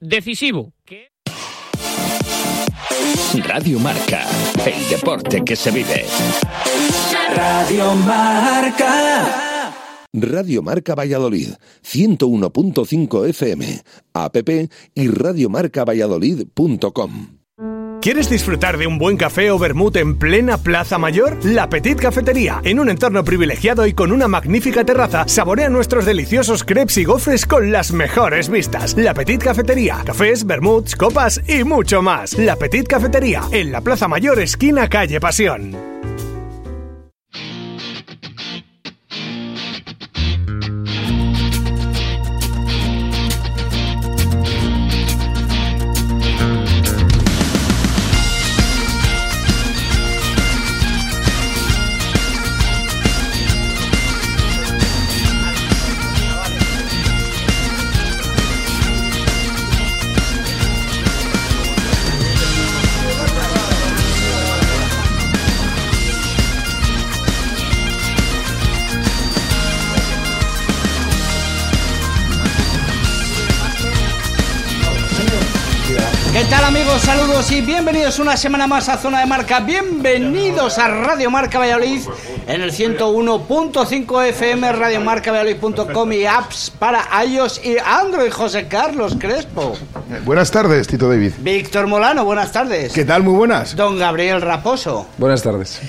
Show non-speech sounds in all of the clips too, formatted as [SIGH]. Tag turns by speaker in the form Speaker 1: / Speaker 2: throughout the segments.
Speaker 1: decisivo.
Speaker 2: Radio Marca, el deporte que se vive.
Speaker 3: Radio Marca.
Speaker 4: Radio Marca Valladolid, 101.5 FM, app y radiomarcavalladolid.com.
Speaker 5: ¿Quieres disfrutar de un buen café o vermut en plena Plaza Mayor? La Petit Cafetería. En un entorno privilegiado y con una magnífica terraza, saborea nuestros deliciosos crepes y gofres con las mejores vistas. La Petit Cafetería. Cafés, vermuts, copas y mucho más. La Petit Cafetería. En la Plaza Mayor, esquina calle Pasión.
Speaker 6: Amigos? Y bienvenidos una semana más a Zona de Marca. Bienvenidos a Radio Marca Valladolid en el 101.5 FM, radiomarcavalladolid.com y apps para iOS y Android. José Carlos Crespo.
Speaker 7: Buenas tardes, Tito David.
Speaker 6: Víctor Molano, buenas tardes.
Speaker 7: ¿Qué tal? Muy buenas.
Speaker 6: Don Gabriel Raposo.
Speaker 8: Buenas tardes.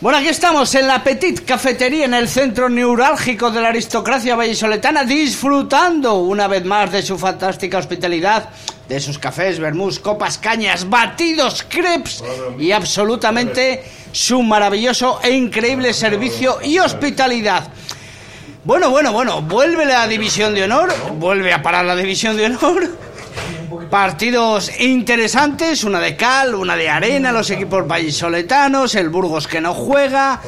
Speaker 6: Bueno, aquí estamos en la Petit Cafetería, en el centro neurálgico de la aristocracia vallisoletana, disfrutando una vez más de su fantástica hospitalidad, de sus cafés, vermús, copas, cañas, batidos, crepes y absolutamente su maravilloso e increíble servicio y hospitalidad. Bueno, bueno, bueno, vuelve la división de honor, vuelve a parar la división de honor. Partidos interesantes, una de cal, una de arena, los equipos vallisoletanos, el Burgos que no juega.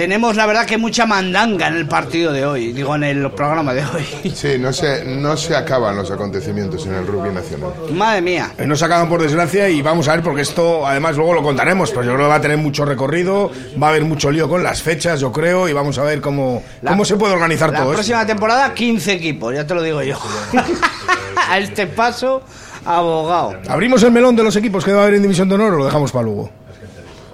Speaker 6: Tenemos la verdad que mucha mandanga en el partido de hoy, digo en el programa de hoy.
Speaker 7: Sí, no se, no se acaban los acontecimientos en el rugby nacional.
Speaker 6: Madre mía.
Speaker 9: Eh, No se acaban por desgracia y vamos a ver porque esto además luego lo contaremos, pero yo creo que va a tener mucho recorrido, va a haber mucho lío con las fechas, yo creo, y vamos a ver cómo,
Speaker 6: La-
Speaker 9: cómo se puede organizar
Speaker 6: La
Speaker 9: todo esto.
Speaker 6: próxima temporada 15 equipos, ya te lo digo yo. [LAUGHS] a este paso, abogado.
Speaker 9: ¿Abrimos el melón de los equipos que va a haber en División de Honor o lo dejamos para luego?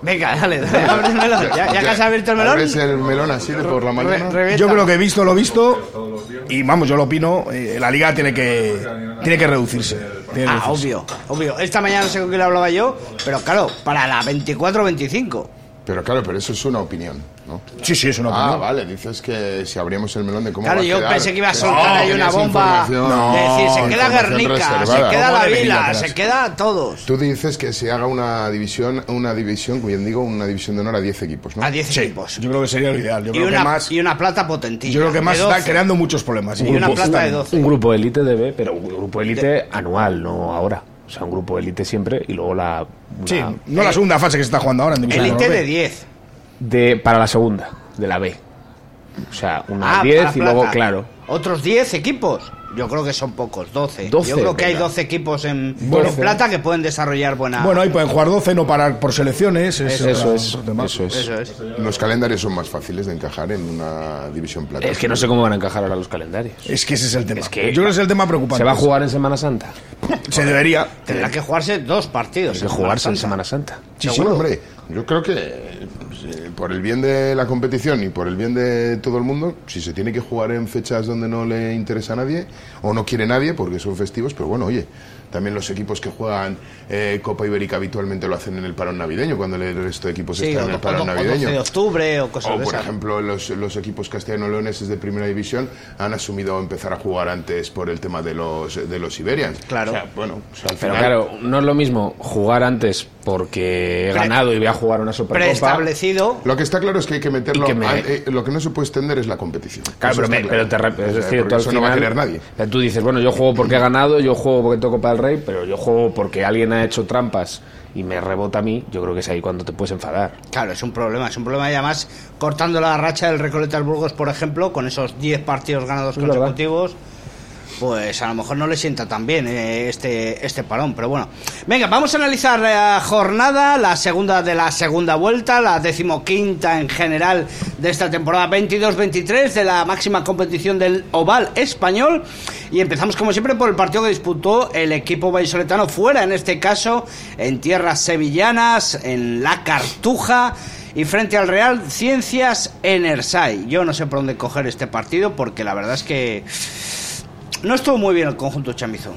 Speaker 6: Venga, dale, dale, abre el melón. Ya, ya que has abierto el melón.
Speaker 7: ¿Abres el melón así de por la mañana?
Speaker 6: re-.
Speaker 9: Yo creo que he visto lo visto y vamos, yo lo opino, eh, la liga tiene que, tiene que reducirse. tiene
Speaker 6: Ah,
Speaker 9: reducirse.
Speaker 6: obvio, obvio. Esta mañana no sé con quién hablaba yo, pero claro, para la 24-25.
Speaker 7: Pero claro, pero eso es una opinión, ¿no?
Speaker 9: Sí, sí, es una
Speaker 7: Ah,
Speaker 9: opinión.
Speaker 7: vale, dices que si abríamos el melón de cómo
Speaker 6: Claro,
Speaker 7: va a
Speaker 6: yo
Speaker 7: quedar.
Speaker 6: pensé que iba a
Speaker 7: No,
Speaker 6: soltar ahí una bomba.
Speaker 7: información-
Speaker 6: de decir, se queda Guernica, se
Speaker 7: reservada.
Speaker 6: queda la
Speaker 9: ¿Cómo de
Speaker 6: Vila,
Speaker 9: Villa,
Speaker 6: se queda todos.
Speaker 7: Tú dices que se haga una división, una división, bien digo, una división de honor a 10 equipos, ¿no?
Speaker 6: A 10
Speaker 9: Sí,
Speaker 6: equipos.
Speaker 9: yo creo que sería lo ideal. Yo
Speaker 6: Y
Speaker 9: creo
Speaker 6: una,
Speaker 9: que más,
Speaker 6: y una plata potentilla.
Speaker 9: yo creo que más está
Speaker 6: 12.
Speaker 9: creando muchos problemas.
Speaker 6: Y una plata de 12.
Speaker 8: Un grupo élite debe, pero un grupo élite anual, no ahora. O sea, un grupo élite siempre y luego la. una-
Speaker 9: Sí, no la segunda fase que se está jugando ahora en División Honor
Speaker 6: de
Speaker 9: B.
Speaker 6: 10.
Speaker 8: De, para la segunda, de la B. O sea, una
Speaker 6: Ah,
Speaker 8: 10
Speaker 6: para
Speaker 8: y luego, claro.
Speaker 6: Otros 10 equipos. Yo creo que son pocos, 12.
Speaker 8: 12,
Speaker 6: Yo creo que hay
Speaker 8: venga.
Speaker 6: 12 equipos en,
Speaker 9: Bueno.
Speaker 6: en plata que pueden desarrollar buena.
Speaker 9: Bueno, ahí pueden jugar 12, no parar por selecciones. es
Speaker 8: Eso
Speaker 9: otra-
Speaker 8: es, eso es.
Speaker 6: Eso es.
Speaker 7: Los calendarios son más fáciles de encajar en una división plata.
Speaker 8: Es que no sé cómo van a encajar ahora los calendarios.
Speaker 9: Es que ese es el tema.
Speaker 8: Es que-
Speaker 9: Yo creo que es el tema preocupante.
Speaker 8: ¿Se va a jugar en Semana Santa? [LAUGHS]
Speaker 9: Se debería.
Speaker 6: Tendrá que jugarse dos partidos.
Speaker 8: Hay que
Speaker 6: en
Speaker 8: jugarse en
Speaker 6: Semana
Speaker 8: Semana Santa.
Speaker 7: Sí, sí, hombre. Yo creo que pues, eh, por el bien de la competición y por el bien de todo el mundo, si se tiene que jugar en fechas donde no le interesa a nadie o no quiere nadie porque son festivos, pero bueno, oye, también los equipos que juegan eh, Copa Ibérica habitualmente lo hacen en el parón navideño, cuando el resto de equipos
Speaker 6: Sí,
Speaker 7: están
Speaker 6: o,
Speaker 7: en el
Speaker 6: o-
Speaker 7: parón
Speaker 6: o 12
Speaker 7: navideño.
Speaker 6: de octubre o cosas
Speaker 7: O, por ejemplo, los, los equipos castellano-leoneses de primera división han asumido empezar a jugar antes por el tema de los, de los Iberians.
Speaker 6: Claro.
Speaker 7: O sea, bueno, o sea, al
Speaker 8: Pero
Speaker 7: final-
Speaker 8: claro, no es lo mismo jugar antes porque he ganado y voy a jugar una Supercopa.
Speaker 6: Preestablecido.
Speaker 7: Lo que está claro es que hay que meterlo.
Speaker 8: Y que me-
Speaker 7: a- eh, lo que no se puede extender es la competición.
Speaker 8: Claro,
Speaker 7: Eso
Speaker 8: pero, me-
Speaker 7: está
Speaker 8: pero te es
Speaker 7: O sea,
Speaker 8: decir,
Speaker 7: porque
Speaker 8: tú al
Speaker 7: eso no va a querer nadie.
Speaker 8: o tú dices, bueno, yo juego porque he ganado, yo juego porque tengo Copa Rey, pero yo juego porque alguien ha hecho trampas y me rebota a mí, yo creo que es ahí cuando te puedes enfadar.
Speaker 6: Claro, es un problema. Es un problema y además cortando la racha del Recoleta al Burgos, por ejemplo, con esos 10 partidos ganados
Speaker 8: verdad.
Speaker 6: Pues a lo mejor no le sienta tan bien eh, este, este parón. Pero bueno, venga, vamos a analizar la jornada, la segunda de la segunda vuelta, la decimoquinta en general de esta temporada 22-23 de la máxima competición del Oval Español. Y empezamos como siempre por el partido que disputó el equipo vallisoletano fuera, en este caso en tierras sevillanas, en La Cartuja y frente al Real Ciencias en Ersay. Yo no sé por dónde coger este partido porque la verdad es que no estuvo muy bien el conjunto chamizo.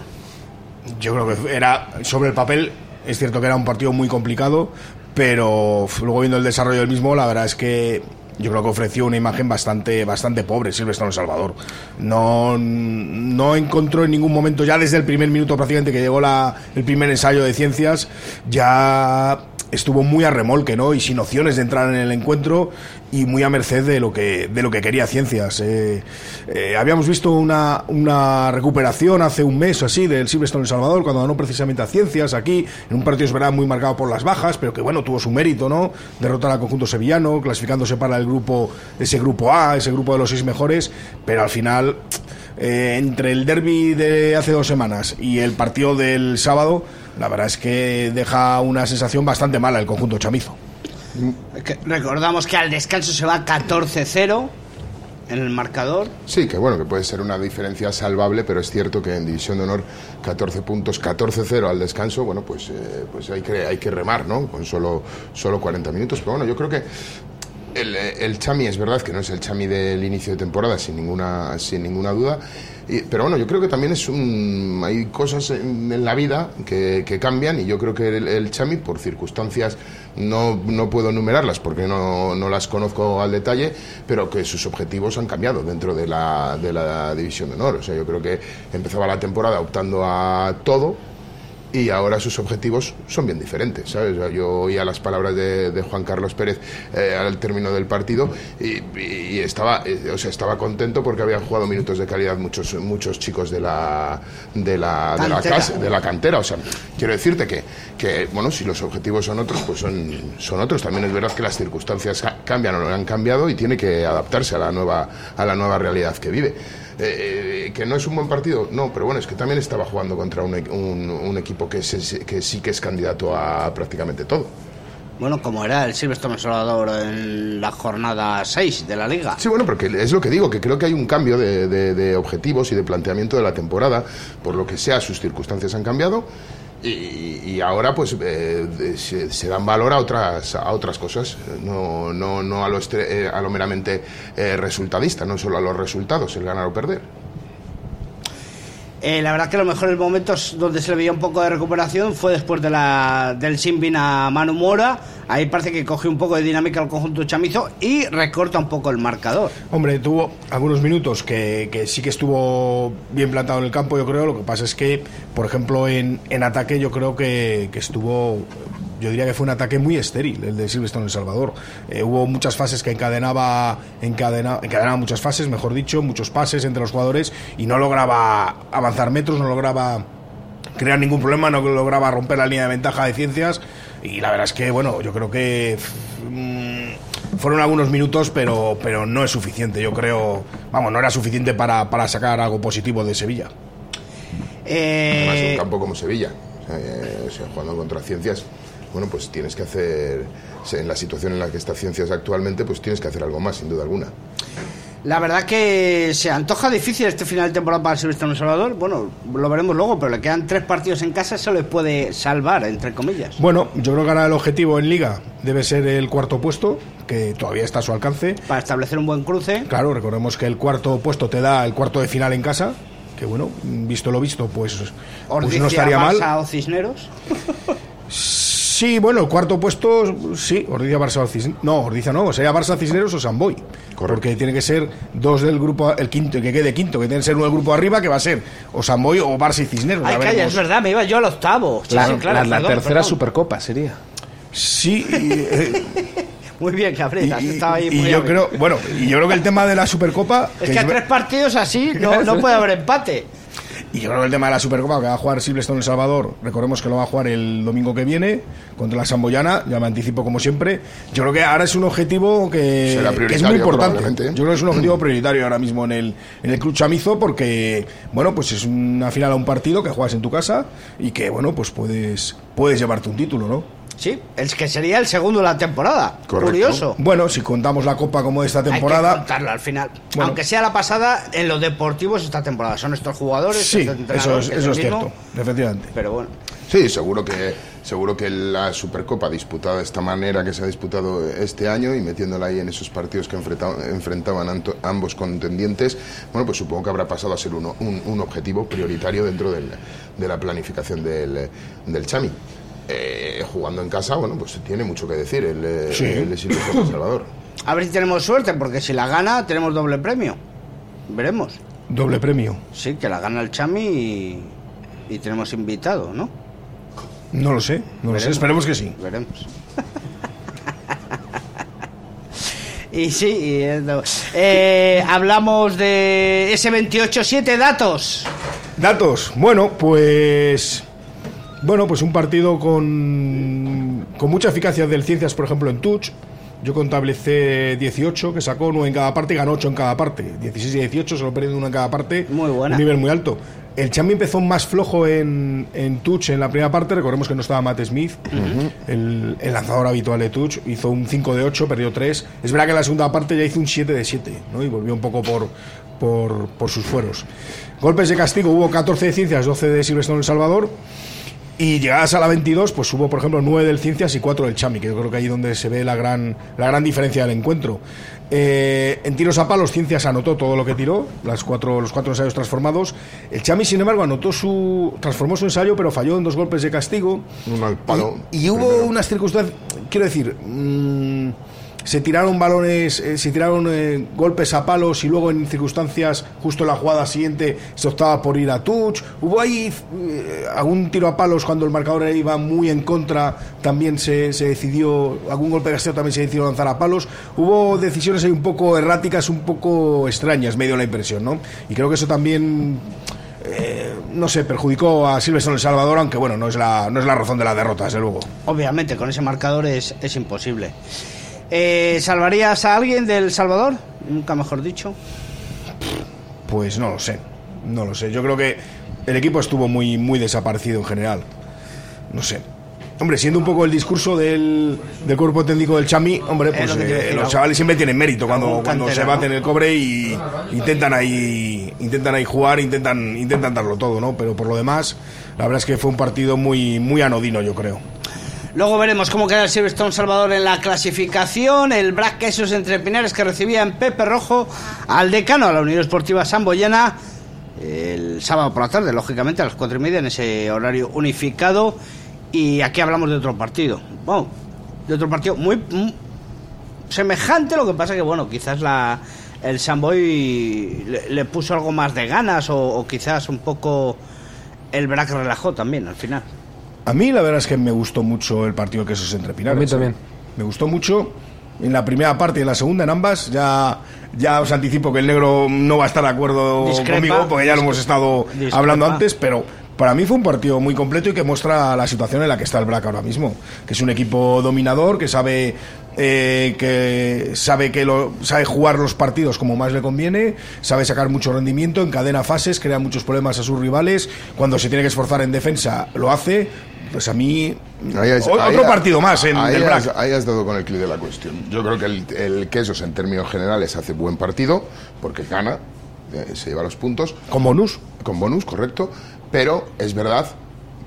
Speaker 9: Yo creo que era sobre el papel, es cierto que era un partido muy complicado, pero luego viendo el desarrollo del mismo, la verdad es que yo creo que ofreció una imagen bastante, bastante pobre Silvestre Salvador. No, no encontró en ningún momento, ya desde el primer minuto prácticamente que llegó el primer ensayo de ciencias, ya estuvo muy a remolque, ¿no? Y sin opciones de entrar en el encuentro y muy a merced de lo que, de lo que quería Ciencias. Eh, eh, habíamos visto una, una, recuperación hace un mes así del Silverstone El Salvador, cuando ganó precisamente a Ciencias aquí, en un partido es verdad muy marcado por las bajas, pero que bueno, tuvo su mérito, ¿no? Derrotar al conjunto sevillano, clasificándose para el grupo, ese grupo A, ese grupo de los seis mejores, pero al final. Eh, entre el derby de hace dos semanas y el partido del sábado, la verdad es que deja una sensación bastante mala el conjunto chamizo.
Speaker 6: Recordamos que al descanso se va 14-0 en el marcador.
Speaker 7: Sí, que bueno, que puede ser una diferencia salvable, pero es cierto que en División de Honor 14 puntos, 14-0 al descanso, bueno, pues, eh, pues hay, que, hay que remar, ¿no? Con solo, solo 40 minutos. Pero bueno, yo creo que el, el Chami es verdad que no es el Chami del inicio de temporada, sin ninguna, sin ninguna duda pero bueno, yo creo que también es un, hay cosas en, la vida que, cambian y yo creo que el, Chami, por circunstancias, no, no puedo enumerarlas porque no, no, las conozco al detalle, pero que sus objetivos han cambiado dentro de la, de la División de Honor. O sea, yo creo que empezaba la temporada optando a todo y ahora sus objetivos son bien diferentes, ¿sabes? Yo oía las palabras de, Juan Carlos Pérez eh, al término del partido y, estaba, eh, o sea, estaba contento porque habían jugado minutos de calidad muchos muchos chicos de la de la de la, de la cantera, o sea, quiero decirte que, que bueno, si los objetivos son otros, pues son son otros. También es verdad que las circunstancias cambian o no han cambiado y tiene que adaptarse a la nueva a la nueva realidad que vive. Eh, que no es un buen partido, no, pero bueno, es que también estaba jugando contra un, un, equipo que, que sí que es candidato a prácticamente todo.
Speaker 6: Bueno, como era el Silvestre Salvador en la jornada 6 de la liga.
Speaker 7: Sí, bueno, porque es lo que digo, que creo que hay un cambio de, de objetivos y de planteamiento de la temporada, por lo que sea, sus circunstancias han cambiado y, ahora pues eh, se, dan valor a otras a otras cosas. No no no a lo eh, a lo meramente eh, resultadista no solo a los resultados el ganar o perder
Speaker 6: eh, la verdad que los mejores momentos donde se le veía un poco de recuperación fue después de la, del Simbin a Manu Mora. Ahí parece que coge un poco de dinámica al conjunto chamizo y recorta un poco el marcador.
Speaker 9: Hombre, tuvo algunos minutos que, que sí que estuvo bien plantado en el campo, yo creo. Lo que pasa es que, por ejemplo, en, en ataque yo creo que, que estuvo yo diría que fue un ataque muy estéril el de Silverstone en El Salvador. Eh, hubo muchas fases que encadenaba, encadenaba, encadenaba muchas fases, mejor dicho, muchos pases entre los jugadores y no lograba avanzar metros, no lograba crear ningún problema, no lograba romper la línea de ventaja de ciencias y la verdad es que, bueno, yo creo que mm, fueron algunos minutos, pero, pero no es suficiente, yo creo, vamos, no era suficiente para, para sacar algo positivo de Sevilla.
Speaker 7: Eh... Además, un campo como Sevilla, eh, jugando contra ciencias, bueno, pues tienes que hacer, en la situación en la que está Ciencias actualmente, pues tienes que hacer algo más, sin duda alguna.
Speaker 6: La verdad que se antoja difícil este final de temporada para Silvestre en El Salvador. Bueno, lo veremos luego, pero le quedan tres partidos en casa, eso le puede salvar, entre comillas.
Speaker 9: Bueno, yo creo que ahora el objetivo en Liga debe ser el cuarto puesto, que todavía está a su alcance.
Speaker 6: Para establecer un buen cruce.
Speaker 9: Claro, recordemos que el cuarto puesto te da el cuarto de final en casa, que bueno, visto lo visto, pues, pues no estaría mal.
Speaker 6: o Cisneros? [LAUGHS]
Speaker 9: Sí, bueno, el cuarto puesto, sí, Ordizia, Barça, Cisneros. No, Ordizia no, sería Barça, Cisneros o Samboy. Porque tiene que ser dos del grupo, el quinto, que quede quinto, que tiene que ser uno del grupo arriba, que va a ser o Samboy o Barça y Cisneros.
Speaker 6: Ay, calla, es verdad, me iba yo al octavo.
Speaker 8: la, tercera Supercopa sería.
Speaker 9: Sí. Eh, [LAUGHS]
Speaker 6: muy bien, Cabrera, estaba ahí
Speaker 9: y yo creo, bueno, y yo creo que el tema de la Supercopa.
Speaker 6: Es que, a tres partidos así [LAUGHS] no, no puede haber empate.
Speaker 9: Y yo creo que el tema de la Supercopa que va a jugar Silvestre en El Salvador, recordemos que lo va a jugar el domingo que viene contra la Samboyana, ya me anticipo como siempre. Yo creo que ahora es un objetivo que, es muy importante.
Speaker 7: probablemente.
Speaker 9: Yo creo que es un objetivo prioritario ahora mismo en el, en el Club Chamizo porque, bueno, pues es una final a un partido que juegas en tu casa y que, bueno, pues puedes, puedes llevarte un título, ¿no?
Speaker 6: Sí, es que sería el segundo de la temporada.
Speaker 7: Correcto.
Speaker 6: Curioso.
Speaker 9: Bueno, si contamos la Copa como de esta
Speaker 6: Hay que
Speaker 9: temporada,
Speaker 6: contarlo al final.
Speaker 9: Bueno.
Speaker 6: Aunque sea la pasada, en lo deportivo es esta temporada. Son estos jugadores.
Speaker 9: sí, eso es, eso
Speaker 6: el
Speaker 9: es cierto, efectivamente.
Speaker 6: Pero bueno.
Speaker 7: Sí, seguro que seguro que la Supercopa disputada de esta manera que se ha disputado este año y metiéndola ahí en esos partidos que enfrenta- enfrentaban anto- ambos contendientes, bueno, pues supongo que habrá pasado a ser uno- un, un objetivo prioritario dentro del- de la planificación del, del Chami. Eh, jugando en casa, bueno, pues tiene mucho que decir el, eh,
Speaker 9: Sí.
Speaker 7: el El Salvador.
Speaker 6: A ver si tenemos suerte, porque si la gana, tenemos doble premio. Veremos.
Speaker 9: Doble premio.
Speaker 6: Sí, que la gana el Chami y, y tenemos invitado, ¿no?
Speaker 9: No lo sé, no lo sé, esperemos que sí.
Speaker 6: Veremos. [LAUGHS] y sí, y eh, hablamos de ese 28-7 datos.
Speaker 9: Datos. Bueno, pues. Bueno, pues un partido con, con mucha eficacia del Ciencias, por ejemplo, en Touch. Yo contabilicé 18, que sacó 9 en cada parte y ganó 8 en cada parte. 16 y 18, solo perdiendo uno en cada parte.
Speaker 6: Muy buena.
Speaker 9: Un nivel muy alto. El Chambi empezó más flojo en, en Touch en la primera parte. Recordemos que no estaba Matt Smith, el, el lanzador habitual de Touch. Hizo un 5 de 8, perdió 3. Es verdad que en la segunda parte ya hizo un 7 de 7, ¿no? Y volvió un poco por, por, por sus fueros. Golpes de castigo, hubo 14 de Ciencias, 12 de Silvestre en El Salvador. Y llegadas a la 22, pues hubo, por ejemplo, 9 del Ciencias y 4 del Chami, que yo creo que ahí donde se ve la gran, la gran diferencia del encuentro. Eh, en tiros a palos, Ciencias anotó todo lo que tiró, las cuatro, los cuatro ensayos transformados. El Chami, sin embargo, anotó su. transformó su ensayo, pero falló en dos golpes de castigo.
Speaker 7: Uno al palo.
Speaker 9: Y, y hubo
Speaker 7: primero.
Speaker 9: unas circunstancias, quiero decir, mm, se tiraron balones, eh, se tiraron eh, golpes a palos y luego en circunstancias, justo en la jugada siguiente, se optaba por ir a touch. Hubo ahí eh, algún tiro a palos cuando el marcador iba muy en contra, también se, se decidió, algún golpe de castigo también se decidió lanzar a palos. Hubo decisiones ahí un poco erráticas, un poco extrañas, medio la impresión, ¿no? Y creo que eso también no sé, perjudicó a Silvestre en El Salvador, aunque bueno, no es la, no es la razón de la derrota, desde luego.
Speaker 6: Obviamente, con ese marcador es, es imposible. Eh, ¿Salvarías a alguien del Salvador? Nunca mejor dicho.
Speaker 9: Pues no lo sé, no lo sé. Yo creo que el equipo estuvo muy, muy desaparecido en general. No sé. Hombre, siendo un poco el discurso del, del cuerpo técnico del Chami, hombre,
Speaker 6: Es
Speaker 9: pues eh, los chavales siempre tienen mérito cuando, cuando se baten el cobre y intentan ahí, intentan ahí jugar, intentan, intentan darlo todo, ¿no? Pero por lo demás, la verdad es que fue un partido muy, muy anodino, yo creo.
Speaker 6: Luego veremos cómo queda el Silverstone Salvador en la clasificación. El Black Quesos entre Pinares que recibía en Pepe Rojo al decano, a la Unión Esportiva Samboyana, el sábado por la tarde, lógicamente, a las cuatro y media, en ese horario unificado. Y aquí hablamos de otro partido. Bueno, de otro partido muy, muy semejante, lo que pasa que, bueno, quizás la, el Samboy le, puso algo más de ganas o, o quizás un poco el Black relajó también al final.
Speaker 9: A mí la verdad es que me gustó mucho el partido que esos entre Pinares.
Speaker 8: A mí también.
Speaker 9: Me gustó mucho. En la primera parte y en la segunda, en ambas, ya, ya os anticipo que el negro no va a estar de acuerdo
Speaker 6: Discrepa.
Speaker 9: conmigo, porque ya lo hemos estado
Speaker 6: Discrepa.
Speaker 9: hablando antes, pero para mí fue un partido muy completo y que muestra la situación en la que está el Black ahora mismo. Que es un equipo dominador, que sabe eh, que sabe que lo, sabe jugar los partidos como más le conviene, sabe sacar mucho rendimiento, encadena fases, crea muchos problemas a sus rivales. Cuando se tiene que esforzar en defensa, lo hace. Pues a mí.
Speaker 7: Ahí has-
Speaker 9: o-
Speaker 7: ahí
Speaker 9: otro partido más en
Speaker 7: ahí
Speaker 9: el
Speaker 7: has,
Speaker 9: Black.
Speaker 7: ahí has dado con el clic de la cuestión. Yo creo que el, el Quesos, en términos generales, hace buen partido, porque gana, eh, se lleva los puntos,
Speaker 9: Con bonus.
Speaker 7: con bonus, correcto, pero es verdad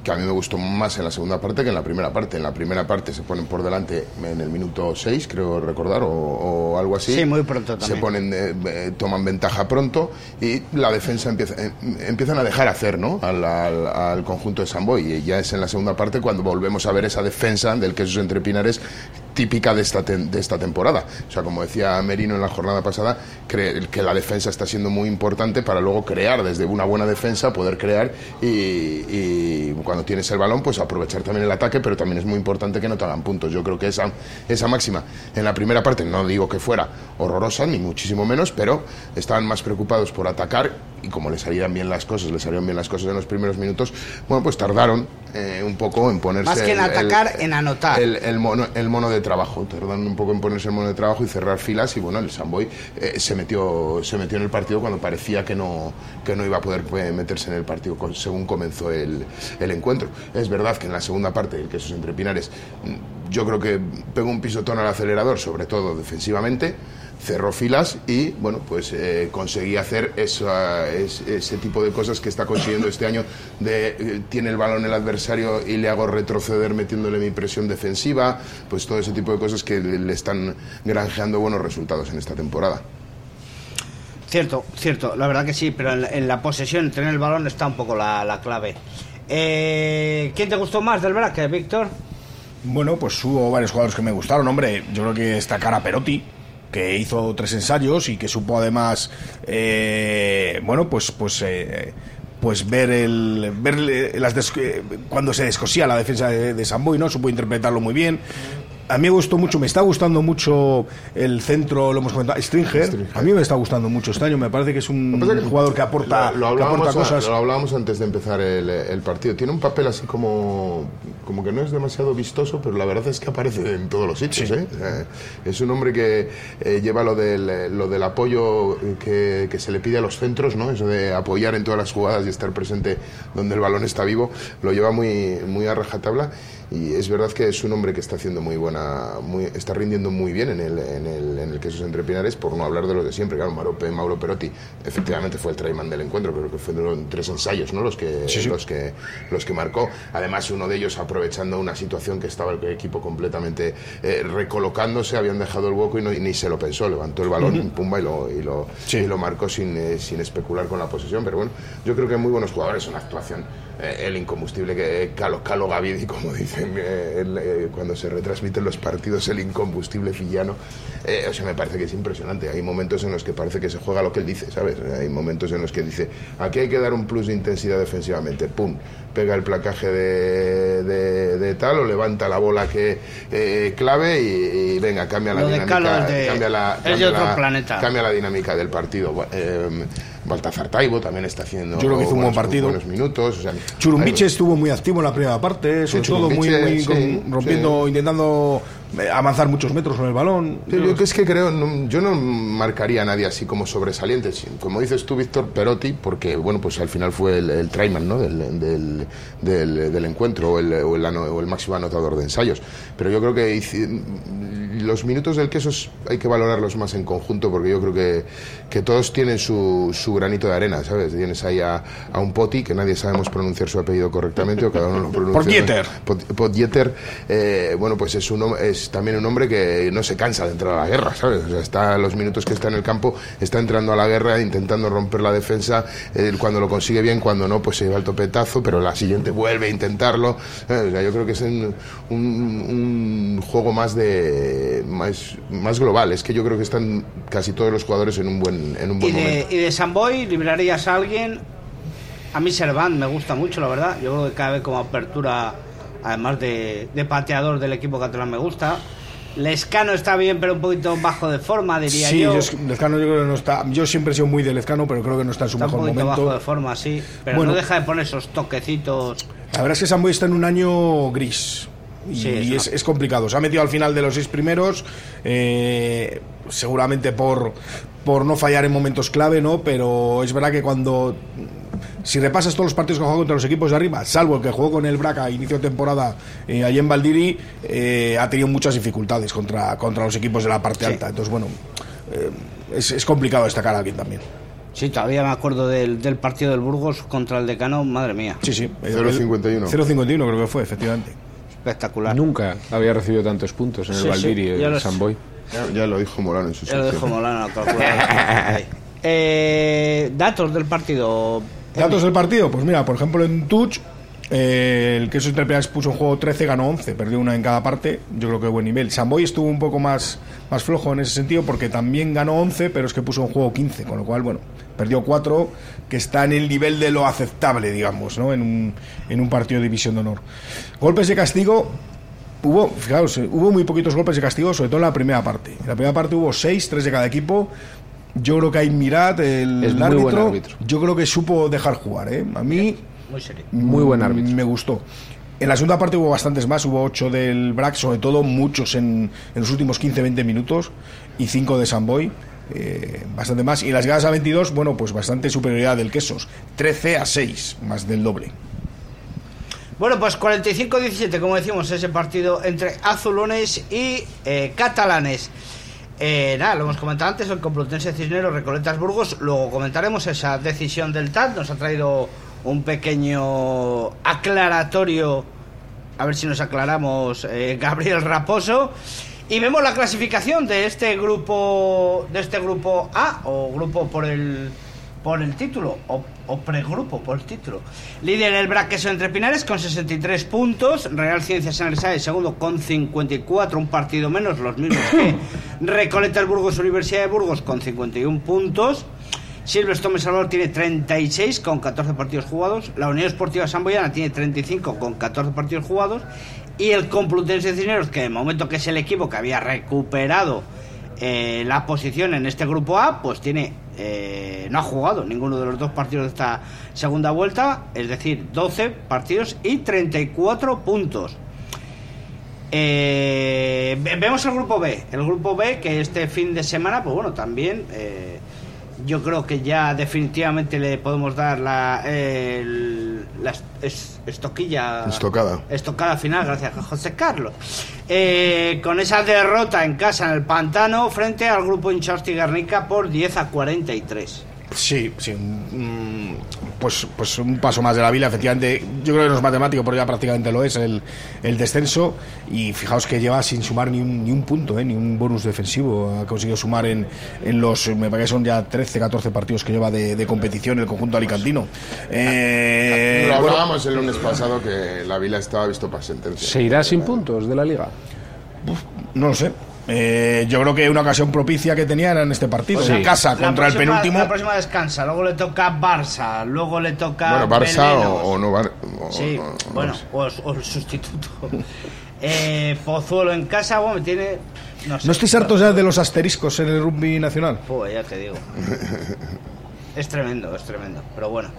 Speaker 7: que a mí me gustó más en la segunda parte que en la primera parte. En la primera parte se ponen por delante en el minuto 6, creo recordar, o, o algo así.
Speaker 6: Sí, muy pronto
Speaker 7: Se
Speaker 6: también.
Speaker 7: ponen, eh, eh, toman ventaja pronto y la defensa empieza, eh, empiezan a dejar hacer ¿no? al, al- al conjunto de Samboy. Y ya es en la segunda parte cuando volvemos a ver esa defensa del Quesos entre Pinares típica de esta, de esta temporada. O sea, como decía Merino en la jornada pasada, cre- que la defensa está siendo muy importante para luego crear desde una buena defensa, poder crear y, y cuando tienes el balón, pues aprovechar también el ataque, pero también es muy importante que no te hagan puntos. Yo creo que esa, esa máxima en la primera parte, no digo que fuera horrorosa, ni muchísimo menos, pero estaban más preocupados por atacar y como le salían bien las cosas, le salieron bien las cosas en los primeros minutos, bueno, pues tardaron eh, un poco en ponerse...
Speaker 6: Más que en
Speaker 7: el-
Speaker 6: atacar,
Speaker 7: el-
Speaker 6: en anotar.
Speaker 7: El, el mono, el mono de trabajo, tardaron un poco en ponerse el mono de trabajo y cerrar filas y bueno, el Samboy eh, se, metió, se metió en el partido cuando parecía que no, que no iba a poder eh, meterse en el partido según comenzó el, el encuentro. Es verdad que en la segunda parte, el Quesos Entre Pinares, yo creo que pegó un pisotón al acelerador, sobre todo defensivamente, cerró filas y bueno pues eh, conseguí hacer esa- es- ese tipo de cosas que está consiguiendo este año de eh, tiene el balón el adversario y le hago retroceder metiéndole mi presión defensiva pues todo ese tipo de cosas que le le están granjeando buenos resultados en esta temporada
Speaker 6: Cierto, cierto, la verdad que sí, pero en, en la posesión, en tener el balón está un poco la, la clave. Eh, ¿Quién te gustó más del Braque, Víctor?
Speaker 9: Bueno, pues hubo varios jugadores que me gustaron, hombre. Yo creo que destacar a Perotti, que hizo tres ensayos y que supo además, eh, bueno, pues, pues, eh, pues ver el, ver las eh, cuando se descosía la defensa de, de Samboy, ¿no? Supo interpretarlo muy bien. A mí me gustó mucho, me está gustando mucho el centro, lo hemos comentado, Stringer.
Speaker 7: Stringer.
Speaker 9: A mí me está gustando mucho este año, me parece que es un
Speaker 7: que
Speaker 9: jugador que aporta,
Speaker 7: lo, lo
Speaker 9: que
Speaker 7: hablábamos,
Speaker 9: aporta cosas.
Speaker 7: lo hablábamos antes de empezar el, el partido. Tiene un papel así como, como que no es demasiado vistoso, pero la verdad es que aparece en todos los sitios. ¿eh? Eh, Es un hombre que eh, lleva lo del, lo del apoyo que, que se le pide a los centros, ¿no? eso de apoyar en todas las jugadas y estar presente donde el balón está vivo, lo lleva muy, muy a rajatabla. Y es verdad que es un hombre que está haciendo muy buena, muy, está rindiendo muy bien en el, en el, en el Quesos Entre Pinares, por no hablar de los de siempre. Claro, Mauro, Mauro Perotti efectivamente fue el traiman del encuentro, creo que fueron tres ensayos ¿no? los, que, Los, que, los que marcó. Además, uno de ellos aprovechando una situación que estaba el equipo completamente eh, recolocándose, habían dejado el hueco y, no- y ni se lo pensó, levantó el balón, pumba, y lo, y lo, y lo marcó sin, eh, sin especular con la posesión. Pero bueno, yo creo que muy buenos jugadores, una actuación, el incombustible que Calo, Calo Gavidi, como dicen eh, eh, cuando se retransmiten los partidos, el incombustible villano. Eh, o sea, me parece que es impresionante. Hay momentos en los que parece que se juega lo que él dice, ¿sabes? Hay momentos en los que dice, aquí hay que dar un plus de intensidad defensivamente, pum, pega el placaje de, de- de tal o levanta la bola que eh, clave y, y venga, cambia la
Speaker 6: Lo de
Speaker 7: dinámica.
Speaker 6: Calo es de-
Speaker 7: cambia la,
Speaker 6: es de
Speaker 7: cambia
Speaker 6: otro
Speaker 7: la-
Speaker 6: planeta.
Speaker 7: Cambia la dinámica del partido. Baltazar Taibo también está haciendo
Speaker 9: Yo creo que hizo un buen
Speaker 7: buenos-
Speaker 9: partido.
Speaker 7: buenos minutos. o sea,
Speaker 9: Churumbiche estuvo muy activo en la primera parte, sobre todo muy, muy
Speaker 7: sí,
Speaker 9: con- rompiendo, intentando avanzar muchos metros con el balón.
Speaker 7: Sí, yo es que creo, no- yo no marcaría a nadie así como sobresaliente, como dices tú, Víctor Perotti, porque bueno, pues al final fue el, el tryman ¿no? del, del, del- del encuentro o el, o, el o el máximo anotador de ensayos. Pero yo creo que los minutos del queso hay que valorarlos más en conjunto, porque yo creo que, que todos tienen su, su granito de arena, ¿sabes? Tienes ahí a, a un Poti, que nadie sabemos pronunciar su apellido correctamente, o cada uno lo [LAUGHS] pronuncia.
Speaker 9: Podjeter.
Speaker 7: Pod- Podjeter, eh, bueno, pues es, un, hom- es también un hombre que no se cansa de entrar a la guerra, ¿sabes? O sea, está los minutos que está en el campo, está entrando a la guerra, intentando romper la defensa, eh, cuando lo consigue bien, cuando no, pues se lleva el topetazo, pero la siguiente vuelve a intentarlo. O sea, yo creo que es un, un- un juego más de más, más global, es que yo creo que están casi todos los jugadores en un buen, en un
Speaker 6: Y
Speaker 7: buen
Speaker 6: de,
Speaker 7: momento.
Speaker 6: y de Samboy, ¿librarías a alguien? A mí Serván me gusta mucho, la verdad. Yo creo que cada vez como apertura, además de, de pateador del equipo catalán, me gusta. Lescano está bien, pero un poquito bajo de forma, diría
Speaker 9: Sí,
Speaker 6: yo.
Speaker 9: es- Lezcano yo creo que no está. Yo siempre he sido muy de Lezcano, pero creo que no está en su
Speaker 6: Está un
Speaker 9: mejor
Speaker 6: poquito
Speaker 9: momento.
Speaker 6: bajo de forma, sí. Pero
Speaker 9: Bueno.
Speaker 6: no deja de poner esos toquecitos.
Speaker 9: La verdad es que Samboy está en un año gris. Y
Speaker 6: Sí, es
Speaker 9: complicado. Se ha metido al final de los seis primeros, eh, seguramente por, por no fallar en momentos clave, ¿no? Pero es verdad que cuando. Si repasas todos los partidos que ha jugado contra los equipos de arriba, salvo el que jugó con el Braca a inicio de temporada eh, allí en Valdiri, eh, ha tenido muchas dificultades contra, contra los equipos de la parte
Speaker 6: Sí.
Speaker 9: alta. Entonces, bueno, eh, es, es complicado destacar a alguien también.
Speaker 6: Sí, todavía me acuerdo del, del partido del Burgos contra el decano, madre mía.
Speaker 9: Sí, sí.
Speaker 7: 0,51.
Speaker 9: 0,51 creo que fue, efectivamente.
Speaker 6: Espectacular.
Speaker 8: Nunca había recibido tantos puntos en el
Speaker 6: Sí, sí,
Speaker 8: Valviri
Speaker 6: ya
Speaker 8: el
Speaker 6: lo-
Speaker 8: Samboy.
Speaker 7: Ya, ya lo dijo Molano en su
Speaker 6: Ya lo dejo Molano calcular. [LAUGHS] Eh, datos del partido.
Speaker 9: Datos del partido, pues mira, por ejemplo en Touch, eh, el entre Piedras puso en juego 13, ganó 11, perdió una en cada parte, yo creo que buen nivel. Samboy estuvo un poco más, más flojo en ese sentido porque también ganó 11, pero es que puso en juego 15, con lo cual, bueno, perdió 4, que está en el nivel de lo aceptable, digamos, ¿no? En un, en un partido de división de honor. Golpes de castigo, Hubo, fijaos, hubo muy poquitos golpes de castigo, sobre todo en la primera parte. En la primera parte hubo 6, 3 de cada equipo. Yo creo que hay Mirat, el,
Speaker 8: Es muy buen árbitro.
Speaker 9: yo creo que supo dejar jugar. ¿eh? A mí
Speaker 6: Muy serio.
Speaker 8: Muy buen árbitro.
Speaker 9: me gustó. En la segunda parte hubo bastantes más, hubo 8 del BRAC, sobre todo muchos en, en los últimos 15-20 minutos y 5 de Samboy. eh, bastante más. Y las llegadas a 22, bueno, pues bastante superioridad del Quesos. 13 a 6, más del doble.
Speaker 6: Bueno, pues 45-17, como decimos, ese partido entre azulones y eh, catalanes. Eh, nada, lo hemos comentado antes, el Complutense Cisneros, Recoletas Burgos. Luego comentaremos esa decisión del TAT. Nos ha traído un pequeño aclaratorio. A ver si nos aclaramos, eh, Gabriel Raposo. Y vemos la clasificación de este grupo, de este grupo A o grupo por el por el título o, o pregrupo por el título. Líder el Braqueso entre Pinares con 63 puntos, Real Ciencias Sanresales segundo con 54, un partido menos, los mismos que [COUGHS] Recoletas Burgos Universidad de Burgos con 51 puntos. Silverstone Salvador tiene 36 con 14 partidos jugados. La Unión Esportiva Samboyana tiene 35 con 14 partidos jugados. Y el Complutense Cisneros, que de momento que es el equipo que había recuperado eh, la posición en este grupo A, pues tiene eh, no ha jugado ninguno de los dos partidos de esta segunda vuelta, es decir, 12 partidos y 34 puntos. Eh, ve- vemos el grupo B, el grupo B que este fin de semana, pues bueno, también eh, yo creo que ya definitivamente le podemos dar la, el- la est- es- estoquilla
Speaker 7: Estocada.
Speaker 6: estocada final, gracias a José Carlos. Eh, con esa derrota en casa en el pantano frente al grupo Inchausti Guernica por 10 a 43.
Speaker 9: Sí, sí. mm, Pues, pues un paso más de la vila, efectivamente. Yo creo que no es matemático, pero ya prácticamente lo es el, el descenso. Y fijaos que lleva sin sumar ni un, ni un punto, ¿eh? ni un bonus defensivo. Ha conseguido sumar en, en los, me parece que son ya 13, 14 partidos que lleva de, de competición el conjunto alicantino. Eh,
Speaker 7: Lo
Speaker 9: bueno,
Speaker 7: hablábamos el lunes pasado que la Vila estaba visto para sentencia.
Speaker 8: ¿Se irá sin puntos de la liga?
Speaker 9: no lo sé. Eh, yo creo que una ocasión propicia que tenía era en este partido,
Speaker 6: Sí.
Speaker 9: en casa
Speaker 6: La
Speaker 9: contra el penúltimo.
Speaker 6: La próxima descansa, luego le toca Barça, luego le toca.
Speaker 7: Bueno, Barça o, o no Bar- o-
Speaker 6: Sí,
Speaker 7: o- o-
Speaker 6: bueno, o, o el sustituto. [LAUGHS] eh, Pozuelo en casa, bueno, me tiene. No, sé,
Speaker 9: ¿No estáis hartos ya de los asteriscos en el rugby nacional?
Speaker 6: Pues ya te digo. [LAUGHS] es tremendo, es tremendo. Pero bueno.